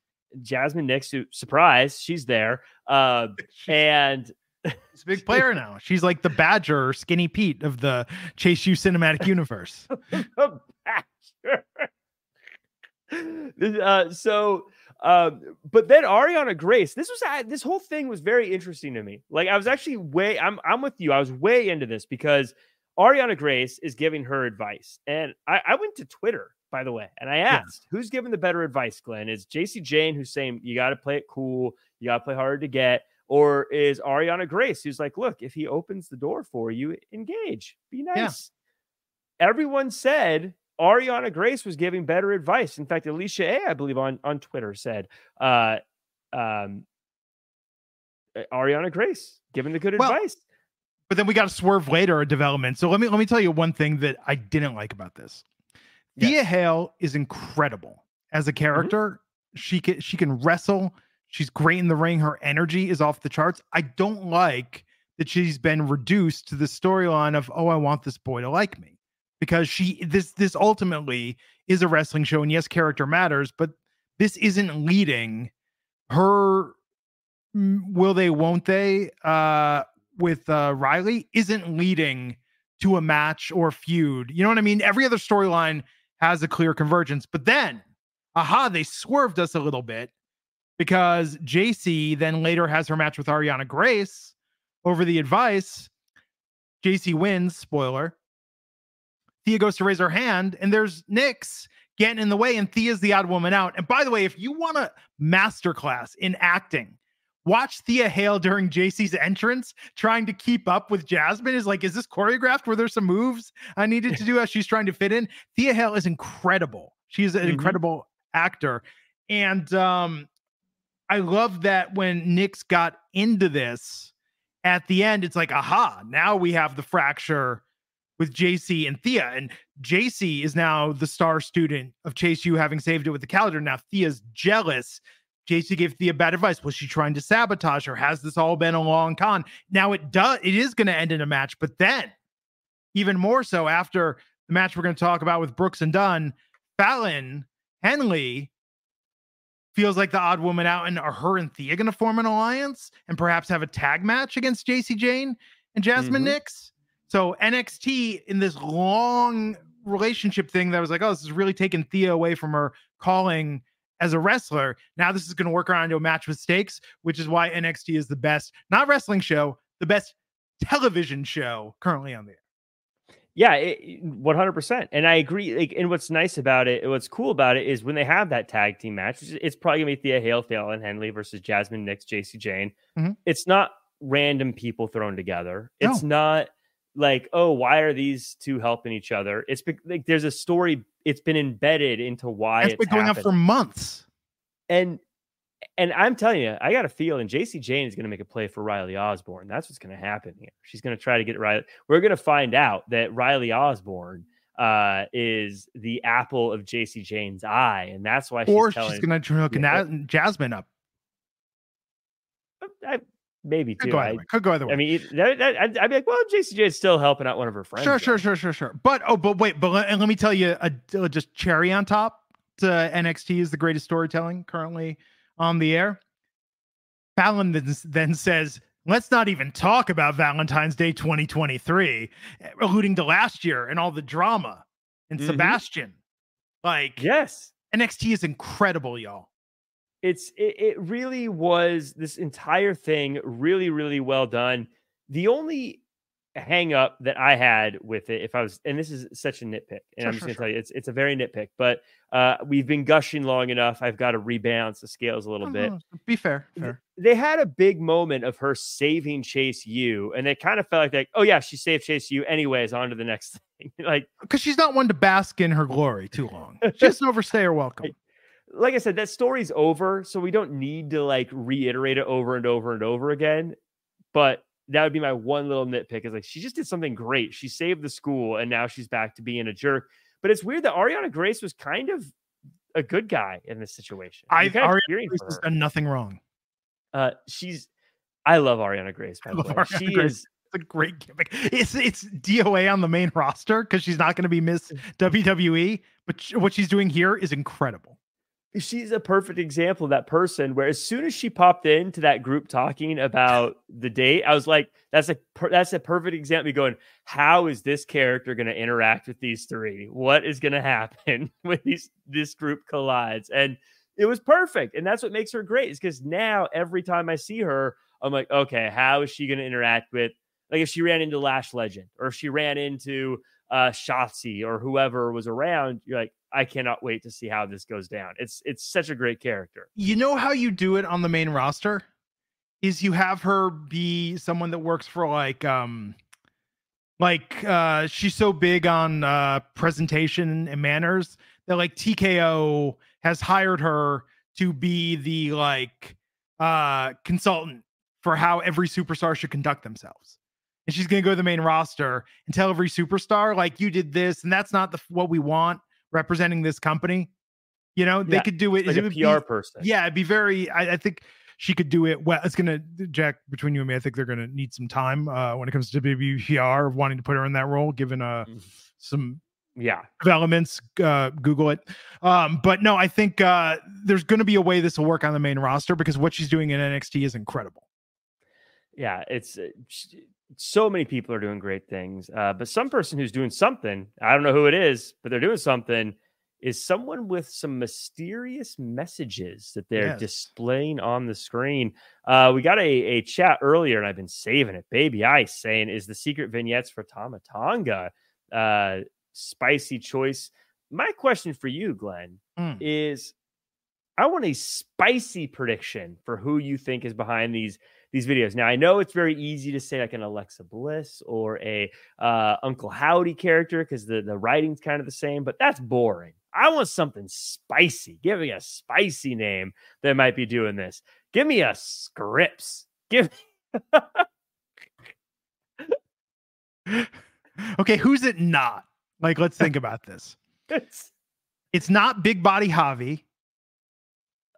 Jazmyn Nyx, who surprise, she's there. Uh, and she's a big player now. She's like the Badger or Skinny Pete of the Chase U cinematic universe. the Badger. uh, so, um, but then Arianna Grace, this was uh, this whole thing was very interesting to me. Like I was actually way, I'm I'm with you. I was way into this because Arianna Grace is giving her advice. And I, I went to Twitter, by the way, and I asked, yeah. who's giving the better advice, Glenn? Is Jacy Jayne who's saying you got to play it cool, you got to play hard to get? Or is Arianna Grace who's like, look, if he opens the door for you, engage, be nice. Yeah. Everyone said Arianna Grace was giving better advice. In fact, Alicia A, I believe on, on Twitter said, uh, um, Arianna Grace giving the good well, advice. But then we got to swerve later a development. So let me let me tell you one thing that I didn't like about this. Yes. Thea Hale is incredible as a mm-hmm. character. Mm-hmm. She can she can wrestle. She's great in the ring. Her energy is off the charts. I don't like that she's been reduced to the storyline of oh I want this boy to like me because she this this ultimately is a wrestling show and yes character matters but this isn't leading her will they won't they uh with uh, Riley isn't leading to a match or feud. You know what I mean? Every other storyline has a clear convergence, but then, aha, they swerved us a little bit because Jacy then later has her match with Arianna Grace over the advice. Jacy wins, spoiler. Thea goes to raise her hand, and there's Nyx getting in the way, and Thea's the odd woman out. And by the way, if you want a masterclass in acting, watch Thea Hale during Jacy's entrance trying to keep up with Jazmyn is like, is this choreographed? Were there some moves I needed to do as she's trying to fit in? Thea Hale is incredible. She's an mm-hmm. incredible actor. And um, I love that when Nyx got into this at the end, it's like, aha, now we have the fracture with Jacy and Thea. And Jacy is now the star student of Chase U, having saved it with the calendar. Now Thea's jealous. Jacy gave Thea bad advice. Was she trying to sabotage her? Has this all been a long con? Now it does, it is going to end in a match, but then even more so after the match we're going to talk about with Brooks and Dunn, Fallon Henley feels like the odd woman out, and are her and Thea going to form an alliance and perhaps have a tag match against Jacy Jayne and Jazmyn mm-hmm. Nyx? So NXT in this long relationship thing that was like, oh, this is really taking Thea away from her calling as a wrestler. Now this is going to work around into a match with stakes, which is why NXT is the best, not wrestling show, the best television show currently on the air. Yeah, one hundred percent, and I agree. Like, and what's nice about it, what's cool about it, is when they have that tag team match. It's probably gonna be Thea Hale, Thea and Henley versus Jazmyn Nyx, Jacy Jayne. Mm-hmm. It's not random people thrown together. It's no. not like, oh, why are these two helping each other? It's be- like there's a story. It's been embedded into why it's, it's been going happened. on for months. And and I'm telling you, I got a feeling Jacy Jayne is going to make a play for Riley Osborne. That's what's going to happen here. She's going to try to get Riley. We're going to find out that Riley Osborne uh, is the apple of Jacy Jayne's eye, and that's why she's or telling, she's going to hook yeah, Jazmyn up. I, maybe Could go, I, Could go either way. I mean, that, that, I'd, I'd, be like, well, Jacy Jayne's still helping out one of her friends. Sure, sure, sure, sure, sure. But oh, but wait, but let, and let me tell you, a, a just cherry on top. To NXT is the greatest storytelling currently on the air. Fallon then, then says, let's not even talk about Valentine's Day 2023, alluding to last year and all the drama and mm-hmm. Sebastian. Like, yes, NXT is incredible, y'all it's it, it really was this entire thing really really well done the only hang up that I had with it, if I was, and this is such a nitpick, and sure, I'm just gonna sure. tell you, it's it's a very nitpick, but uh, we've been gushing long enough. I've got to rebalance the scales a little bit. Uh-huh, be fair, fair. They had a big moment of her saving Chase U, and it kind of felt like, like, oh yeah, she saved Chase U anyways. On to the next thing, like because she's not one to bask in her glory too long. She doesn't overstay her welcome like I said, that story's over, so we don't need to like reiterate it over and over and over again. But that would be my one little nitpick is like she just did something great. She saved the school and now she's back to being a jerk. But it's weird that Arianna Grace was kind of a good guy in this situation. I Arianna Grace has done nothing wrong. Uh, she's I love Arianna Grace. By the way, Arianna she Grace. is a great gimmick. It's it's DOA on the main roster because she's not going to be Miss WWE, but what she's doing here is incredible she's a perfect example of that person where as soon as she popped into that group talking about the date, I was like, that's a that's a perfect example of going, how is this character going to interact with these three? What is going to happen when these this group collides? And it was perfect. And that's what makes her great, is because now every time I see her, I'm like, okay, how is she going to interact with like if she ran into Lash Legend or if she ran into uh Shotzi or whoever was around, you're like, I cannot wait to see how this goes down. It's it's such a great character. You know how you do it on the main roster is you have her be someone that works for like um like uh she's so big on uh presentation and manners that like TKO has hired her to be the like uh consultant for how every superstar should conduct themselves. And she's going to go to the main roster and tell every superstar like you did this and that's not the what we want representing this company. You know, they could do it. Like it a PR be, person. Yeah, it'd be very. I, I, think she could do it well. It's gonna Jack between you and me. I think they're gonna need some time uh, when it comes to WPR of wanting to put her in that role, given uh mm. some yeah developments. Uh, Google it. Um, but no, I think uh, there's going to be a way this will work on the main roster because what she's doing in NXT is incredible. Yeah, it's uh, so many people are doing great things. Uh, but some person who's doing something, I don't know who it is, but they're doing something, is someone with some mysterious messages that they're yes. displaying on the screen. Uh, we got a, a chat earlier, and I've been saving it. Baby Ice saying, Is the secret vignettes for Tama Tonga? Uh, spicy choice. My question for you, Glenn, mm. is I want a spicy prediction for who you think is behind these these videos. Now I know it's very easy to say like an Alexa Bliss or a uh, Uncle Howdy character because the the writing's kind of the same, but that's boring. I want something spicy. Give me a spicy name that might be doing this. Give me a Scrypts. Give okay, who's it not? Like, let's think about this. it's It's not Big Body Javi.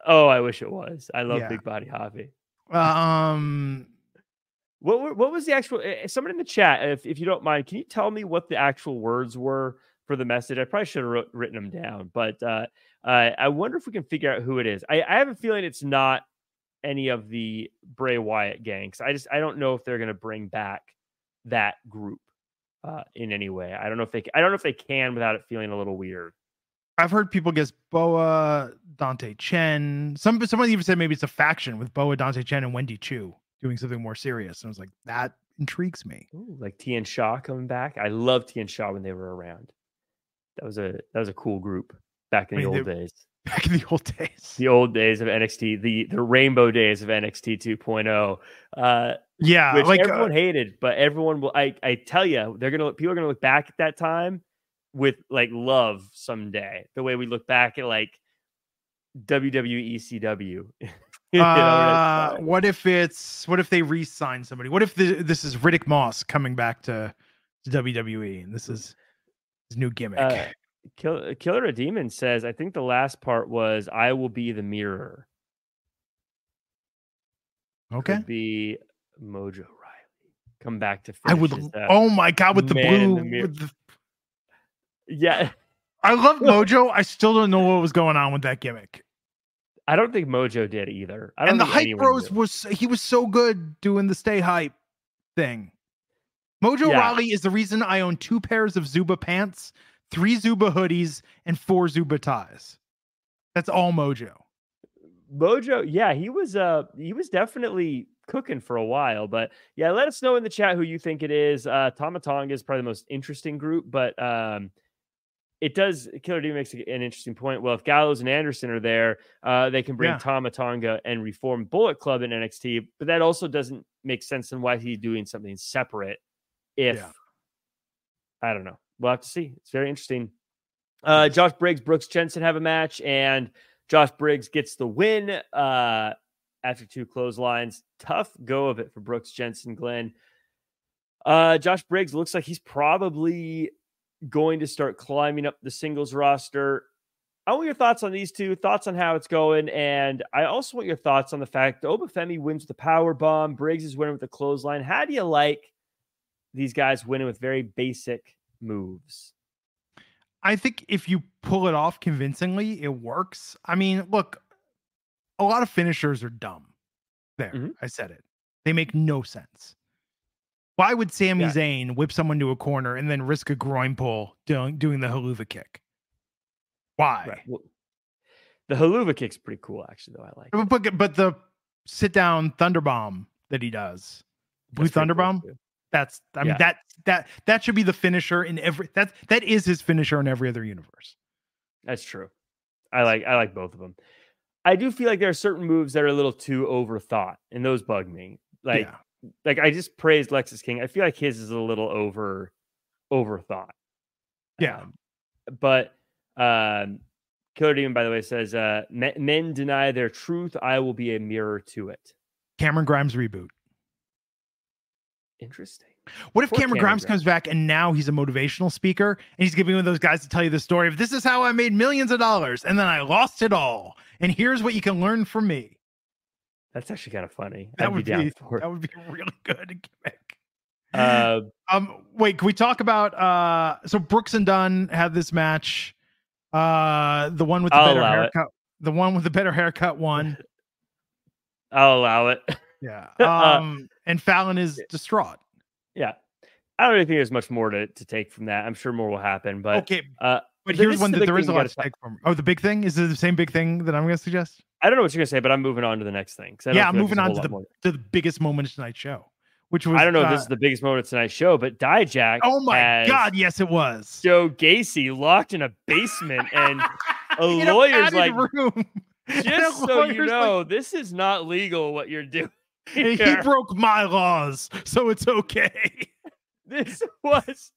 Oh, I wish it was. I love Yeah. Big Body Javi. Um, What what was the actual? eh, Someone in the chat, if if you don't mind, can you tell me what the actual words were for the message? I probably should have wrote, written them down, but uh, uh, I wonder if we can figure out who it is. I, I have a feeling it's not any of the Bray Wyatt gangs. I just I don't know if they're going to bring back that group uh, in any way. I don't know if they. I don't know if they can without it feeling a little weird. I've heard people guess Boa, Dante Chen. Some someone even said maybe it's a faction with Boa, Dante Chen, and Wendy Choo doing something more serious. And I was like, that intrigues me. Ooh, like Tian Sha coming back. I loved Tian Sha when they were around. That was a that was a cool group back in I the old they- days. Back in the old days. The old days of NXT, the the rainbow days of NXT 2.0, uh, Yeah, which like uh, everyone hated, but everyone will. I I tell you, they're gonna people are gonna look back at that time with like love someday. The way we look back at like WWE ECW. You know, uh, what if it's what if they re-sign somebody? What if the, this is Riddick Moss coming back to, to WWE and this is his new gimmick? uh, Kill, Killer a Demon says, I think the last part was I will be the mirror. okay, Could be Mojo Rawley. Come back to I would. oh my god, with the blue. the with the, Yeah, I love Mojo. I still don't know what was going on with that gimmick. I don't think Mojo did either. I don't And the hype bros did. was he was so good doing the stay hype thing. Mojo Yeah. Rawley is the reason I own two pairs of Zuba pants, three Zuba hoodies, and four Zuba ties. That's all Mojo. Mojo, yeah, he was uh he was definitely cooking for a while, but yeah, let us know in the chat who you think it is. Uh Tama Tonga is probably the most interesting group, but um it does Killer D makes an interesting point. Well, if Gallows and Anderson are there, uh they can bring Yeah. Tama Tonga and reform Bullet Club in NXT, but that also doesn't make sense in why he's doing something separate if Yeah. I don't know. We'll have to see. It's very interesting. Uh, Josh Briggs, Brooks Jensen have a match, and Josh Briggs gets the win uh, after two clotheslines. Tough go of it for Brooks Jensen, Glenn. Uh, Josh Briggs looks like he's probably going to start climbing up the singles roster. I want your thoughts on these two, thoughts on how it's going, and I also want your thoughts on the fact that Oba Femi wins with the power bomb, Briggs is winning with the clothesline. How do you like these guys winning with very basic moves? I think if you pull it off convincingly, it works. I mean, look, a lot of finishers are dumb. There, Mhm. I said it. They make no sense. Why would Sami Yeah. Zayn whip someone to a corner and then risk a groin pull doing doing the Helluva kick? Why? Right. Well, the Helluva kick's pretty cool, actually, though. I like. it. But, but but the sit down thunderbomb that he does, blue cool, thunderbomb. too. That's I mean Yeah. that that that should be the finisher in every that that is his finisher in every other universe. That's true. I like I like both of them. I do feel like there are certain moves that are a little too overthought, and those bug me. Like yeah. Like I just praised Lexis King. I feel like his is a little over overthought. Yeah. Um, but um Killer Demon, by the way, says uh "Me- men deny their truth. I will be a mirror to it. Cameron Grimes reboot. Interesting. What if Poor Cameron, Cameron Grimes comes back and now he's a motivational speaker and he's giving one of those guys to tell you the story of this is how I made millions of dollars and then I lost it all. And here's what you can learn from me. That's actually kind of funny. That I'd would be down be for that would be really good gimmick. Uh, Um, wait, can we talk about uh so Brooks and Dunn had this match. Uh the one with the I'll better allow it. haircut. The one with the better haircut won. I'll allow it. Yeah. Uh, Um and Fallon is distraught. Yeah. I don't really think there's much more to, to take from that. I'm sure more will happen, but okay. uh, But here's one that there is a lot gotta take from. Oh, the big thing? Is it the same big thing that I'm gonna suggest? I don't know what you're gonna say, but I'm moving on to the next thing. I Yeah, I'm like moving on to the to the biggest moment of tonight's show. Which was I don't know if uh, this is the biggest moment of tonight's show, but Dijak. Oh my god, yes it was. Joe Gacy locked in a basement, and a lawyer's like, room. Just so you lawyer's like, know, this is not legal what you're doing. he broke my laws, so it's okay. this was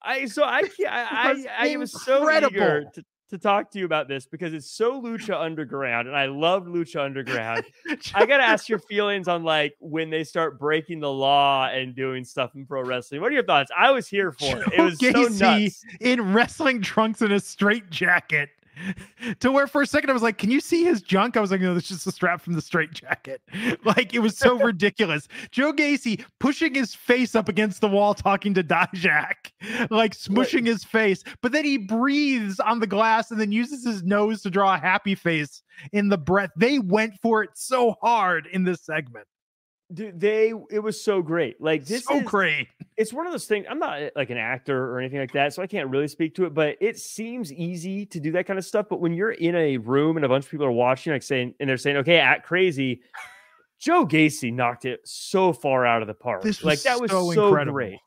I so I can't I I, I was so eager to, to talk to you about this because it's so Lucha Underground, and I love Lucha Underground. I gotta ask your feelings on like when they start breaking the law and doing stuff in pro wrestling. What are your thoughts? I was here for it. It was so Gacy nuts. in wrestling trunks and a straight jacket. to where for a second I was like, "Can you see his junk?" I was like, "No, that's just a strap from the straight jacket." Like it was so ridiculous. Joe Gacy pushing his face up against the wall, talking to Dijak, like smushing his face, but then he breathes on the glass and then uses his nose to draw a happy face in the breath. They went for it so hard in this segment. Dude, they it was so great. Like this so is great. it's one of those things. I'm not eh, like an actor or anything like that, so I can't really speak to it. But it seems easy to do that kind of stuff. But when you're in a room and a bunch of people are watching, like saying, and they're saying, "Okay, act crazy," Joe Gacy knocked it so far out of the park. This was like that was so so, incredible. great.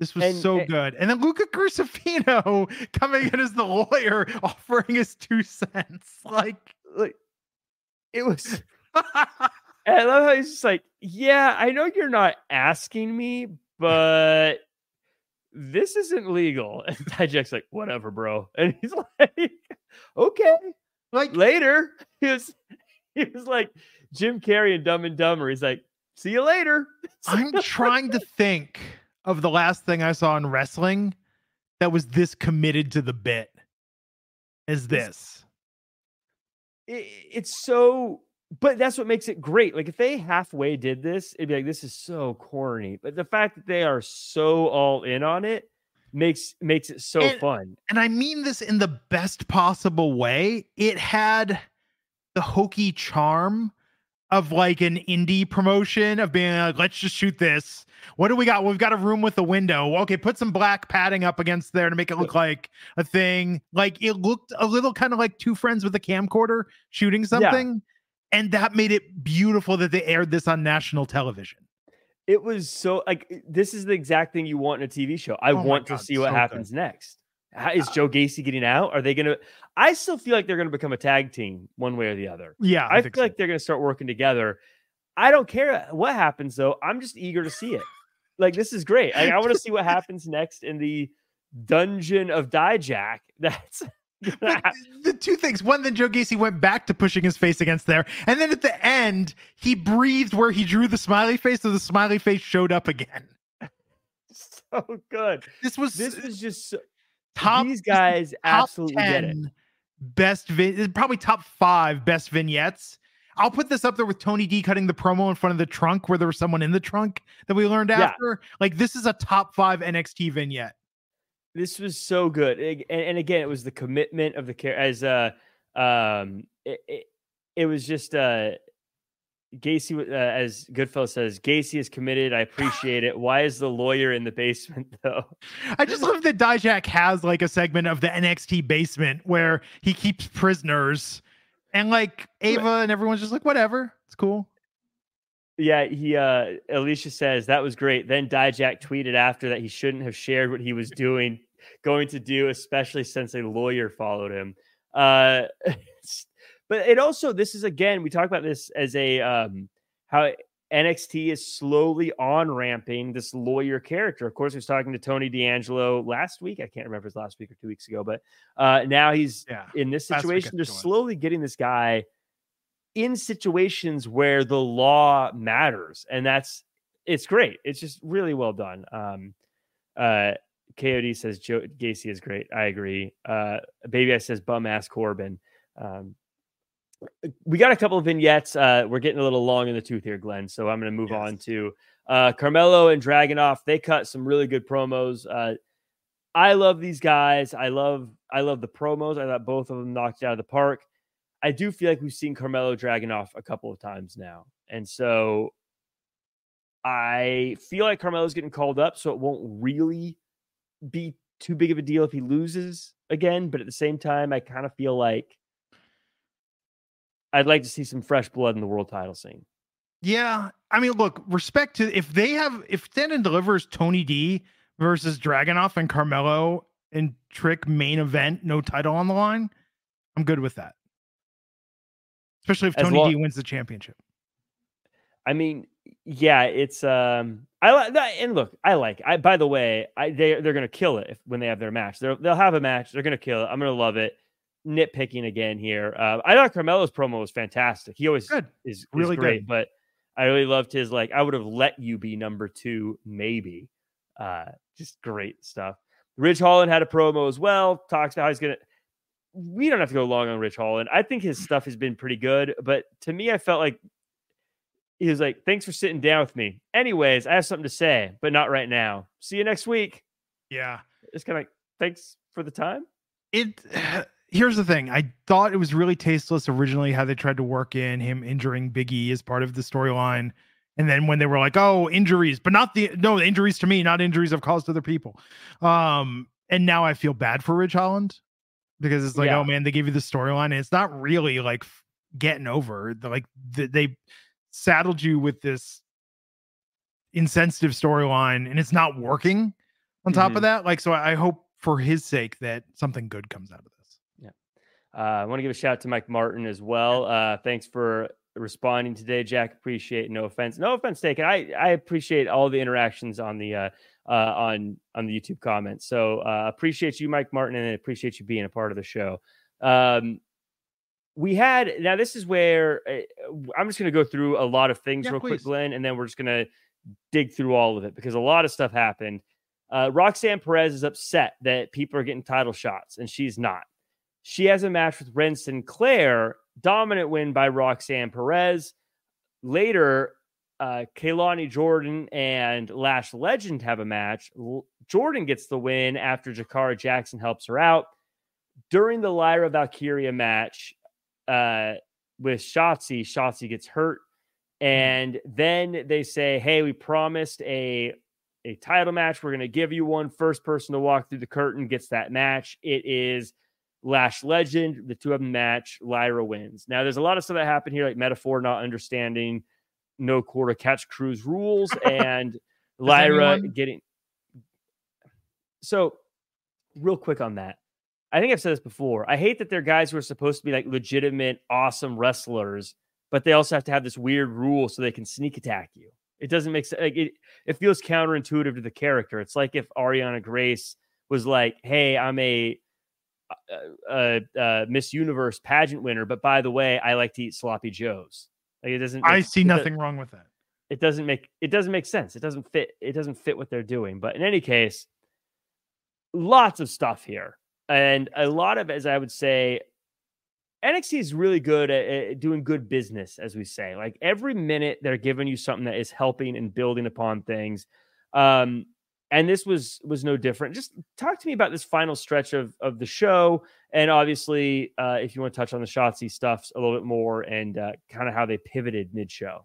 This was And- so and- good. And then Luca Crusifino coming in as the lawyer, offering his two cents. Like, Like it was. and I love how he's just like, "Yeah, I know you're not asking me, but." This isn't legal. And Dijak's like, whatever, bro. And he's like, okay. like later. He was he was like Jim Carrey and Dumb and Dumber. He's like, see you later. I'm trying to think of the last thing I saw in wrestling that was this committed to the bit as this. It- it's so but that's what makes it great. Like if they halfway did this, it'd be like this is so corny. But the fact that they are so all in on it makes makes it so And- fun. And I mean this in the best possible way. It had the hokey charm of like an indie promotion of being like, let's just shoot this. What do we got? We've got a room with a window. Okay, put some black padding up against there to make it look like a thing. Like it looked a little kind of like two friends with a camcorder shooting something. And that made it beautiful that they aired this on national television. It was so like this is the exact thing you want in a TV show. I Oh want to see what so good. happens next. How, is uh, Joe Gacy getting out? Are they gonna I still feel like they're gonna become a tag team one way or the other. Yeah, I, think feel so. like they're going to start working together. I don't care uh, what happens though. I'm just eager to see it. Like this is great. Like, I want to see what happens next in the dungeon of Dijak. That's gonna But hap- the two things. One, then Joe Gacy went back to pushing his face against there. And then at the end, he breathed where he drew the smiley face, so the smiley face showed up again. so good. This was This is just so, top these guys top absolutely get it. Best vin- probably top five best vignettes. I'll put this up there with Tony D cutting the promo in front of the trunk where there was someone in the trunk that we learned Yeah. after. Like this is a top five NXT vignette. This was so good. And, and again, it was the commitment of the care as uh um it, it, it was just uh Gacy, uh, as Goodfellas says, Gacy is committed. I appreciate it. Why is the lawyer in the basement though? I just love that Dijak has like a segment of the NXT basement where he keeps prisoners and like Ava and everyone's just like, whatever, it's cool. Yeah, he uh Alicia says that was great. Then Dijak tweeted after that he shouldn't have shared what he was doing, going to do, especially since a lawyer followed him. Uh but it also this is again, we talk about this as a um how NXT is slowly on ramping this lawyer character. Of course, I was talking to Tony D'Angelo last week. I can't remember if it was last week or two weeks ago, but uh now he's Yeah. in this Last week, I situation, they're slowly getting this guy in situations where the law matters, and that's it's great. It's just really well done. Um, uh, KOD says Joe Gacy is great. I agree. Uh, Baby I says bum ass Corbin. Um, we got a couple of vignettes. Uh, we're getting a little long in the tooth here, Glenn. So I'm going to move Yes. on to uh, Carmelo and Dragunov. They cut some really good promos. Uh, I love these guys. I love I love the promos. I thought both of them knocked it out of the park. I do feel like we've seen Carmelo Dragunov a couple of times now, and so I feel like Carmelo's getting called up, so it won't really be too big of a deal if he loses again. But at the same time, I kind of feel like I'd like to see some fresh blood in the world title scene. Yeah. I mean, look, respect to if they have if Stand and delivers Tony D versus Dragunov and Carmelo and Trick main event, no title on the line, I'm good with that. Especially if Tony long- D wins the championship. I mean, yeah, it's um I like that and look, I like I by the way, I they they're gonna kill it if when they have their match. They're, they'll have a match, they're gonna kill it. I'm gonna love it. nitpicking again here. Uh, I thought Carmelo's promo was fantastic. He always Good. is, is Really great, good. but I really loved his like. I would have let you be number two, maybe. Uh, just great stuff. Ridge Holland had a promo as well. Talks about how he's gonna. We don't have to go long on Ridge Holland. I think his stuff has been pretty good, but to me, I felt like he was like, "Thanks for sitting down with me." Anyways, I have something to say, but not right now. See you next week. Yeah. It's kind of like, thanks for the time. it here's the thing i thought it was really tasteless originally how they tried to work in him injuring biggie as part of the storyline and then when they were like oh injuries but not the no injuries to me not injuries i've caused other people um and now i feel bad for ridge holland because it's like Yeah. oh man they gave you the storyline and it's not really like getting over the, like th- they saddled you with this insensitive storyline and it's not working on top Mhm. of that like so i I hope for his sake that something good comes out of this Yeah, Uh, I want to give a shout out to Mike Martin as well. Uh, thanks for responding today, Jack. Appreciate. No offense. No offense taken. I I appreciate all the interactions on the uh, uh, on on the YouTube comments. So uh, appreciate you, Mike Martin, and I appreciate you being a part of the show. Um, we had now. This is where uh, I'm just going to go through a lot of things Yeah, real quick. Glenn, and then we're just going to dig through all of it because a lot of stuff happened. Uh, Roxanne Perez is upset that people are getting title shots and she's not. She has a match with Wren Sinclair, dominant win by Roxanne Perez. Later, uh, Kelani Jordan and Lash Legend have a match. L- Jordan gets the win after Jakara Jackson helps her out. During the Lyra Valkyria match uh, with Shotzi, Shotzi gets hurt. And then they say, Hey, we promised a a title match. We're going to give you one. First person to walk through the curtain gets that match. It is Lash Legend. The two of them match. Lyra wins. Now, there's a lot of stuff that happened here, like Meta-Four not understanding no quarter Catch Crew's rules and Lyra anyone- getting. So, real quick on that. I think I've said this before. I hate that they're guys who are supposed to be like legitimate, awesome wrestlers, but they also have to have this weird rule so they can sneak attack you. It doesn't make sense. Like it, it feels counterintuitive to the character. It's like if Arianna Grace was like, "Hey, I'm a uh, uh, uh, Miss Universe pageant winner, but by the way, I like to eat sloppy joes." Like it doesn't. i see nothing wrong with that it doesn't make it doesn't make sense. It doesn't fit. It doesn't fit what they're doing. But in any case, lots of stuff here, and a lot of, as I would say, NXT is really good at, at doing good business, as we say. Like every minute, they're giving you something that is helping and building upon things. Um, and this was was no different. Just talk to me about this final stretch of of the show, and obviously, uh, if you want to touch on the Shotzi stuff a little bit more, and uh, kind of how they pivoted mid show.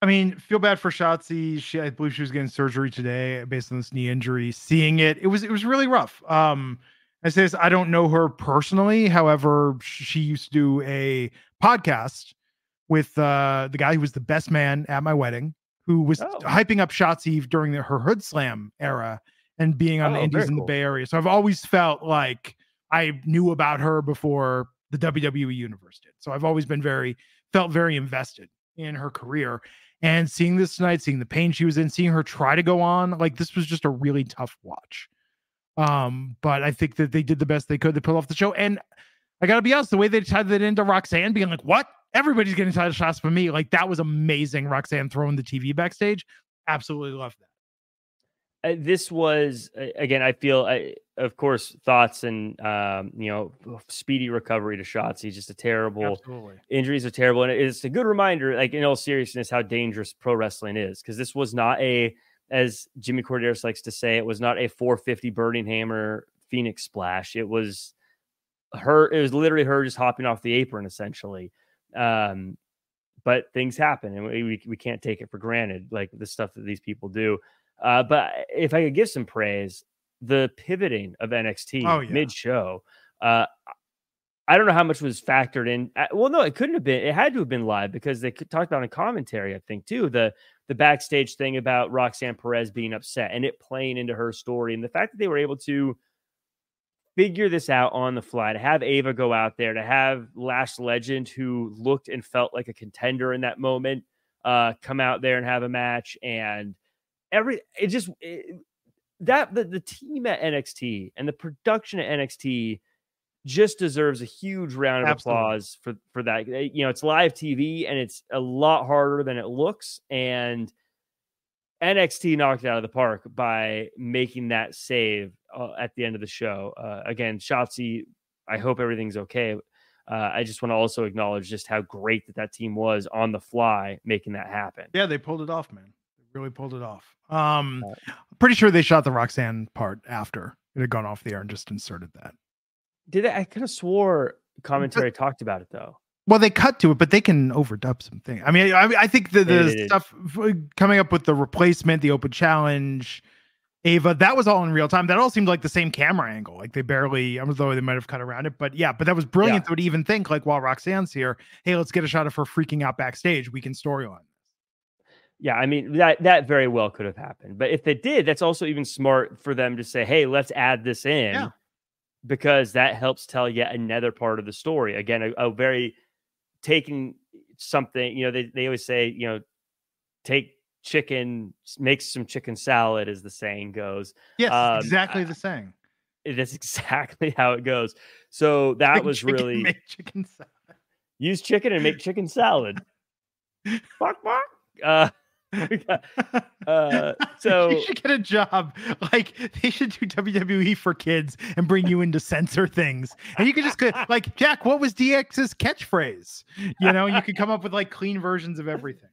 I mean, feel bad for Shotzi. She, I believe she was getting surgery today based on this knee injury. Seeing it, it was it was really rough. Um, I say this, I don't know her personally. However, she used to do a podcast with uh, the guy who was the best man at my wedding, who was Oh. hyping up Shotzi during the, her Hood Slam era and being on the Oh, Indies very in the. Bay Area. So I've always felt like I knew about her before the WWE universe did. So I've always been very felt very invested in her career. And seeing this tonight, seeing the pain she was in, seeing her try to go on, like this was just a really tough watch. Um, but I think that they did the best they could to pull off the show. And I gotta be honest, the way they tied that into Roxanne being like, what? Everybody's getting title shots for me. Like that was amazing. Roxanne throwing the TV backstage. Absolutely loved that. uh, this was again i feel I, of course thoughts and um, you know speedy recovery to shots. He's just a terrible Absolutely. injuries are terrible and it's a good reminder like in all seriousness how dangerous pro wrestling is because this was not a as jimmy korderas likes to say it was not a 450 burning hammer phoenix splash it was her it was literally her just hopping off the apron essentially um but things happen and we, we, can't take it for granted like the stuff that these people do uh, but if I could give some praise, the pivoting of NXT Oh, yeah. mid show, uh, I don't know how much was factored in. uh, Well, no, it couldn't have been. It had to have been live because they talked about in commentary, I think, too, the the backstage thing about Roxanne Perez being upset and it playing into her story, and the fact that they were able to figure this out on the fly, to have Ava go out there, to have Lash Legend, who looked and felt like a contender in that moment, uh, come out there and have a match, and every it just it, that the, the team at NXT and the production at NXT just deserves a huge round of Absolutely. applause for for that. Eh, You know, it's live TV and it's a lot harder than it looks. And NXT knocked it out of the park by making that save uh, at the end of the show. Uh, again, Shotzi, I hope everything's okay. Uh, I just want to also acknowledge just how great that that team was on the fly making that happen. Yeah, they pulled it off, man. They really pulled it off. Um, pretty sure they shot the Roxanne part after it had gone off the air and just inserted that. Did I, I kind of swore commentary talked about it though. Well, they cut to it, but they can overdub something. I mean, I, I think the, the stuff coming up with the replacement, the open challenge, Ava, that was all in real time. That all seemed like the same camera angle. Like they barely, although they might have cut around it, but yeah, but that was brilliant. They would even think like, while Roxanne's here, hey, let's get a shot of her freaking out backstage. We can storyline. This. Yeah, I mean that that very well could have happened. But if it did, that's also even smart for them to say, "Hey, let's add this in," Yeah. because that helps tell yet another part of the story. Again, a, a very taking something. You know, they they always say, you know, take chicken, makes some chicken salad, as the saying goes. Yes, Um, exactly the saying. That's exactly how it goes. So that Make was chicken- really make chicken salad. use chicken and make chicken salad. Bark, bark. Uh, uh, so you should get a job. Like they should do WWE for kids and bring you in to censor things. And you could just like Jack, what was DX's catchphrase? You know, you could come up with like clean versions of everything.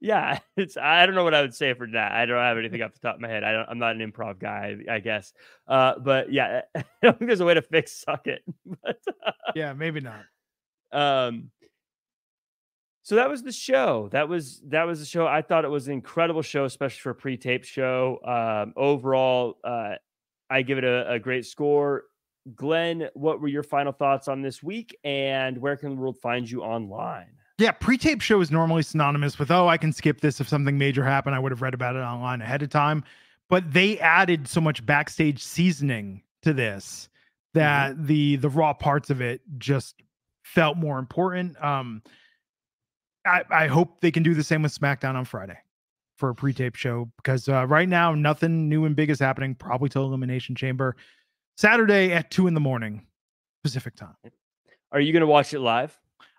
Yeah, it's I don't know what I would say for that. I don't have anything off the top of my head. I don't I'm not an improv guy, I guess. Uh but yeah, I don't think there's a way to fix suck it. But Yeah, maybe not. um so that was the show. That was that was the show. I thought it was an incredible show, especially for a pre-tape show. Um overall, uh I give it a, a great score. Glenn, what were your final thoughts on this week and where can the world find you online? Yeah, pre-tape show is normally synonymous with oh, I can skip this if something major happened. I would have read about it online ahead of time. But they added so much backstage seasoning to this that the the raw parts of it just felt more important. Um I, I hope they can do the same with SmackDown on Friday for a pre-tape show because uh, right now nothing new and big is happening. Probably till Elimination Chamber Saturday at two in the morning Pacific time. Are you gonna watch it live?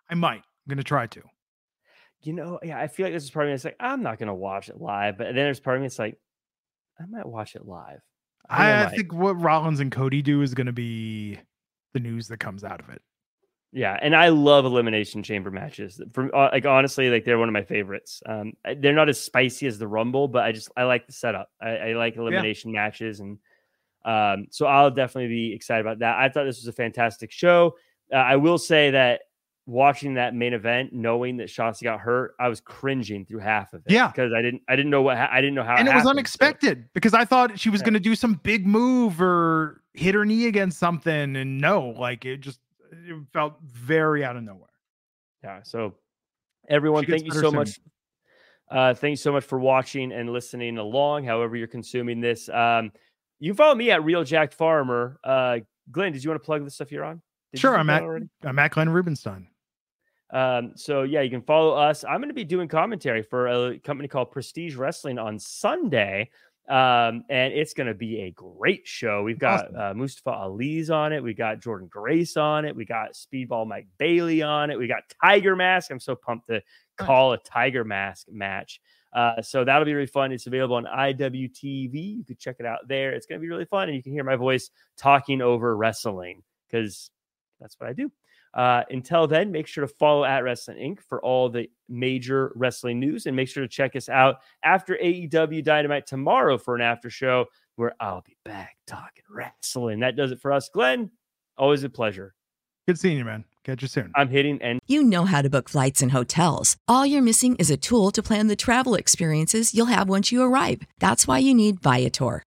I might. I'm gonna try to. you know, yeah, I feel like this is part of me. It's like I'm not gonna watch it live, but then there's part of me. It's like I might watch it live. think I, I think what Rollins and Cody do is going to be the news that comes out of it. yeah, and I love elimination chamber matches. From uh, like honestly, like they're one of my favorites. Um, they're not as spicy as the Rumble, but I just I like the setup. I, I like elimination matches, and um, so I'll definitely be excited about that. I thought this was a fantastic show. Uh, I will say that watching that main event, knowing that Shotzi got hurt, I was cringing through half of it. Yeah. because I didn't I didn't know what ha- I didn't know how, and it was happened, so- unexpected because I thought she was Yeah. going to do some big move or hit her knee against something. And no, like it just it felt very out of nowhere. Yeah. So everyone, thank you so soon. much. Uh, thank you so much for watching and listening along, however you're consuming this. Um, you can follow me at Real Jack Farmer. Uh, Glenn, did you want to plug the stuff you're on? Did sure, I'm at already? I'm at Glenn Rubenstein. Um, so yeah, you can follow us. I'm going to be doing commentary for a company called Prestige Wrestling on Sunday. Um, and it's going to be a great show. We've got Awesome. uh, Mustafa Ali's on it. We got Jordynne Grace on it. We got Speedball Mike Bailey on it. We got Tiger Mask. I'm so pumped to call a Tiger Mask match. Uh, so that'll be really fun. It's available on IWTV. You could check it out there. It's going to be really fun. And you can hear my voice talking over wrestling because that's what I do. Uh, until then, make sure to follow at Wrestling Inc. for all the major wrestling news and make sure to check us out after AEW Dynamite tomorrow for an after show where I'll be back talking wrestling. That does it for us. Glenn, always a pleasure. Good seeing you, man. Catch you soon. I'm hitting end. You know how to book flights and hotels. All you're missing is a tool to plan the travel experiences you'll have once you arrive. That's why you need Viator.